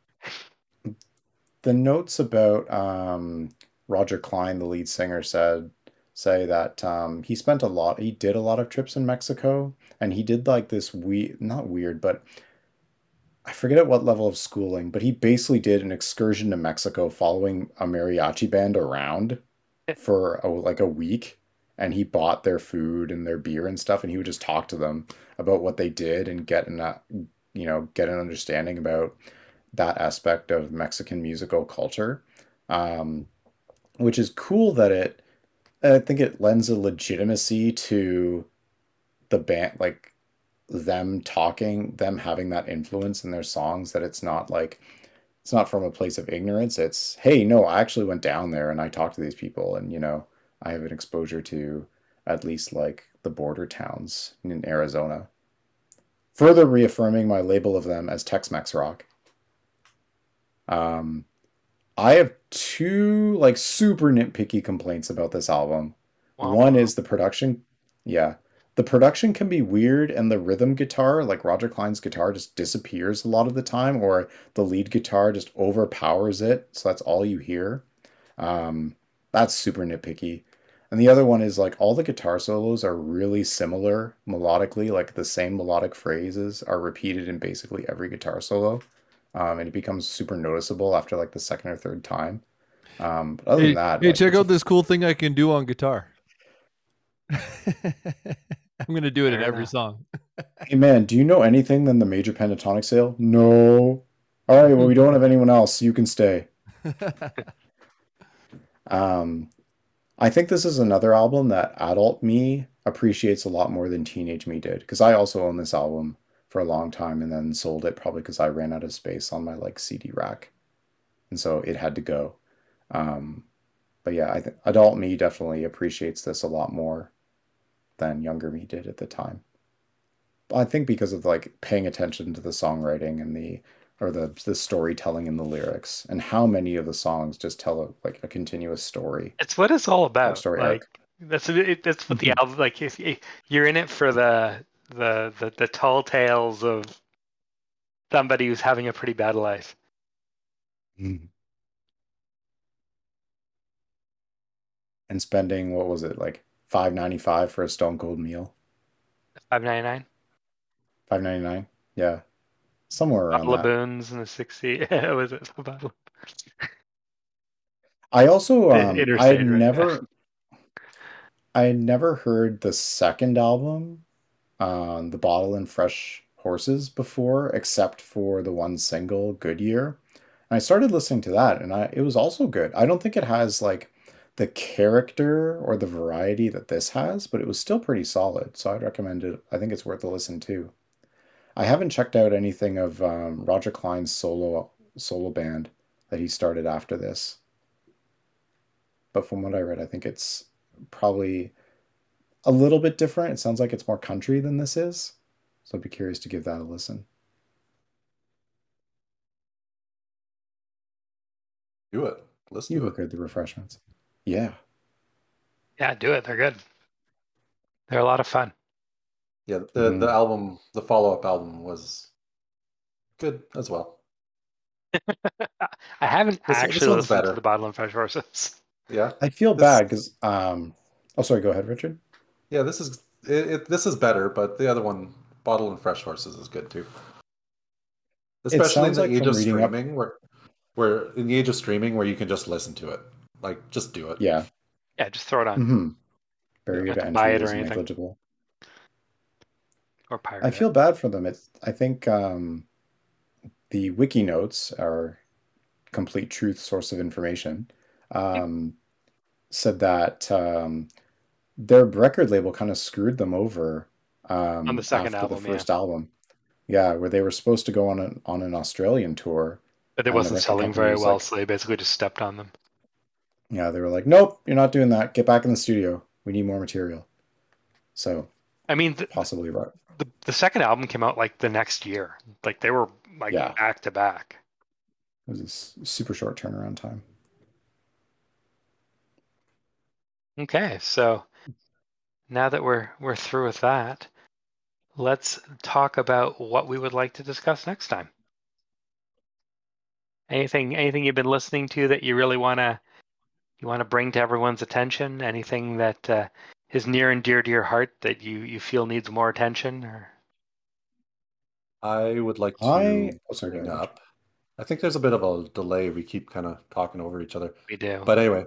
the notes about um Roger Clyne, the lead singer, said say that um he spent a lot he did a lot of trips in Mexico and he did like this we not weird, but I forget at what level of schooling, but he basically did an excursion to Mexico following a mariachi band around for a, like a week and he bought their food and their beer and stuff and he would just talk to them about what they did and get in that you know get an understanding about that aspect of Mexican musical culture um, which is cool that it I think it lends a legitimacy to the band like them talking them having that influence in their songs that it's not like it's not from a place of ignorance. It's hey no I actually went down there and I talked to these people and you know I have an exposure to at least like the border towns in Arizona. Further reaffirming my label of them as Tex-Mex rock. Um I have two like super nitpicky complaints about this album Wow. one is the production. Yeah. The production can be weird and the rhythm guitar, like Roger Clyne's guitar, just disappears a lot of the time, or the lead guitar just overpowers it. So that's all you hear. Um, that's super nitpicky. And the other one is like all the guitar solos are really similar melodically, like the same melodic phrases are repeated in basically every guitar solo. Um, and it becomes super noticeable after like the second or third time. Um, but other hey, than that, hey, like, check out this cool thing I can do on guitar. I'm gonna do it in every enough. song. Hey man, do you know anything than the major pentatonic sale? No. All right, well we don't have anyone else. You can stay. Um, I think this is another album that adult me appreciates a lot more than teenage me did because I also own this album for a long time and then sold it probably because I ran out of space on my like CD rack, and so it had to go. Um, but yeah, I think adult me definitely appreciates this a lot more than younger me did at the time. I think because of like paying attention to the songwriting and the or the the storytelling in the lyrics and how many of the songs just tell a, like a continuous story. It's what it's all about. story like arc. that's it, that's what the Mhm. album like. If you're in it for the the the, the tall tales of somebody who's having a pretty bad life. And spending what was it like five ninety five for a Stone Cold meal? Five ninety nine. Five ninety nine. Yeah, somewhere around Bottle of that. boons and the sixty. was it? I also um, I had right there. never I had never heard the second album, um, The Bottle and Fresh Horses before, except for the one single, Goodyear. And I started listening to that and I it was also good. I don't think it has like the character or the variety that this has, but it was still pretty solid. So I'd recommend it. I think it's worth a listen too. I haven't checked out anything of um, Roger Clyne's solo solo band that he started after this. But from what I read, I think it's probably a little bit different. It sounds like it's more country than this is. So I'd be curious to give that a listen. Do it. Listen You to look it. good, the refreshments. Yeah. Yeah, do it. They're good. They're a lot of fun. Yeah, the Mhm. the album, the follow up album was good as well. I haven't This- this actually one's listened better. to the Bottle and Fresh Horses. Yeah, I feel This- bad because um oh sorry, go ahead, Richard. Yeah. This is it, it. This is better, but the other one, Bottle and Fresh Horses, is good too. Especially in sounds the like age of reading up- streaming, where where in the age of streaming, where you can just listen to it, like just do it. Yeah. Yeah, just throw it on hmm Barrier have to to buy it or anything. negligible. or pirate. I it. feel bad for them. It's I think um the wiki notes are complete truth source of information. Um said that um their record label kind of screwed them over um On the second after album, the yeah. first album. Yeah, where they were supposed to go on an on an Australian tour. but it wasn't selling very was well, like- so they basically just stepped on them. Yeah, they were like, "Nope, you're not doing that. Get back in the studio. We need more material." So, I mean, the, possibly right. the the second album came out like the next year. Like they were like Yeah. back to back. It was a super short turnaround time. Okay, so now that we're we're through with that, let's talk about what we would like to discuss next time. Anything anything you've been listening to that you really want to you want to bring to everyone's attention? Anything that uh, is near and dear to your heart that you you feel needs more attention or I would like to I oh, sorry, bring up. I think there's a bit of a delay. We keep kind of talking over each other. we do? But anyway,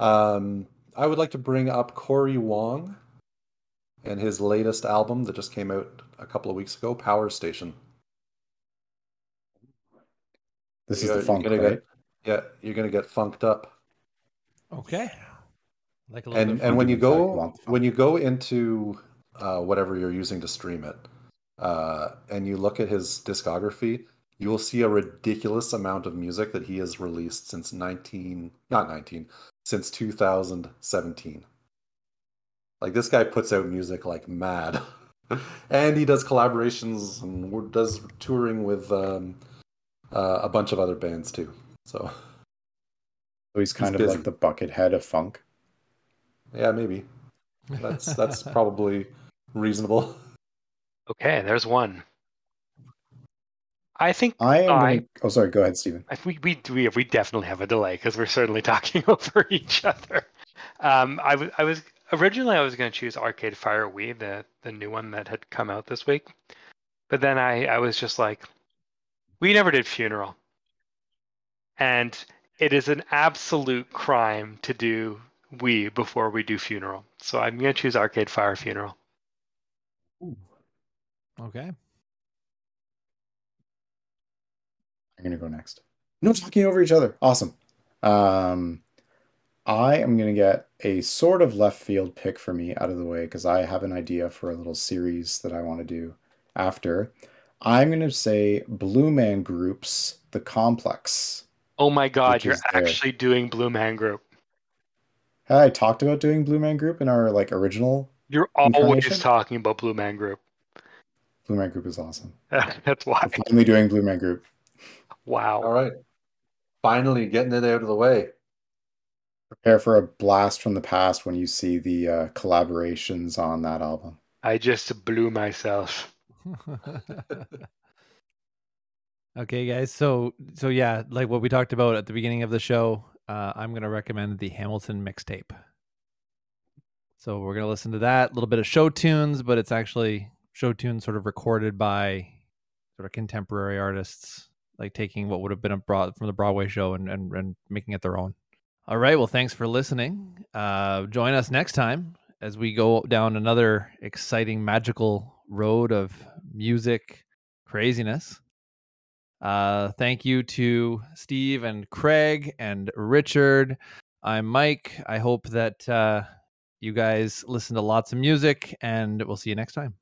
um, I would like to bring up Corey Wong and his latest album that just came out a couple of weeks ago, Power Station. This You're- is the funk, right? Get, yeah, you're gonna get funked up. Okay. Like a little And bit and when you In fact, you go want the funk. when you go into uh, whatever you're using to stream it, uh, and you look at his discography, you will see a ridiculous amount of music that he has released since 19 not 19 since 2017. Like this guy puts out music like mad, and he does collaborations and does touring with um, uh, a bunch of other bands too. So So he's kind He's of busy. like the Buckethead of funk. yeah, maybe that's that's probably reasonable. Okay, there's one. I think I am. I- Gonna... Oh, sorry. Go ahead, Stephen. I- we we we, we definitely have a delay because we're certainly talking over each other. Um, I was I was originally I was going to choose Arcade Fire WE, the the new one that had come out this week, but then I I was just like, we never did Funeral, and it is an absolute crime to do WE before we do Funeral. So I'm going to choose Arcade Fire Funeral. Ooh. Okay. I'm gonna go next. No talking over each other. Awesome. Um, I am gonna get a sort of left field pick for me out of the way because I have an idea for a little series that I want to do after. I'm gonna say Blue Man Group's The Complex. Oh my God, you're the- actually doing Blue Man Group. Had I talked about doing Blue Man Group in our like original? You're always talking about Blue Man Group. Blue Man Group is awesome. That's why. We're finally doing Blue Man Group. Wow. All right. Finally getting it out of the way. Prepare for a blast from the past when you see the uh, collaborations on that album. I just blew myself. okay, guys. So so yeah, like what we talked about at the beginning of the show, uh, I'm gonna recommend the Hamilton mixtape. So we're gonna listen to that. A little bit of show tunes, but it's actually show tunes sort of recorded by sort of contemporary artists, like taking what would have been a broad from the Broadway show and, and and making it their own. All right. Well, thanks for listening. Uh, join us next time as we go down another exciting, magical road of music craziness. Uh, thank you to Steve and Craig and Richard. I'm Mike. I hope that uh, you guys listen to lots of music, and we'll see you next time.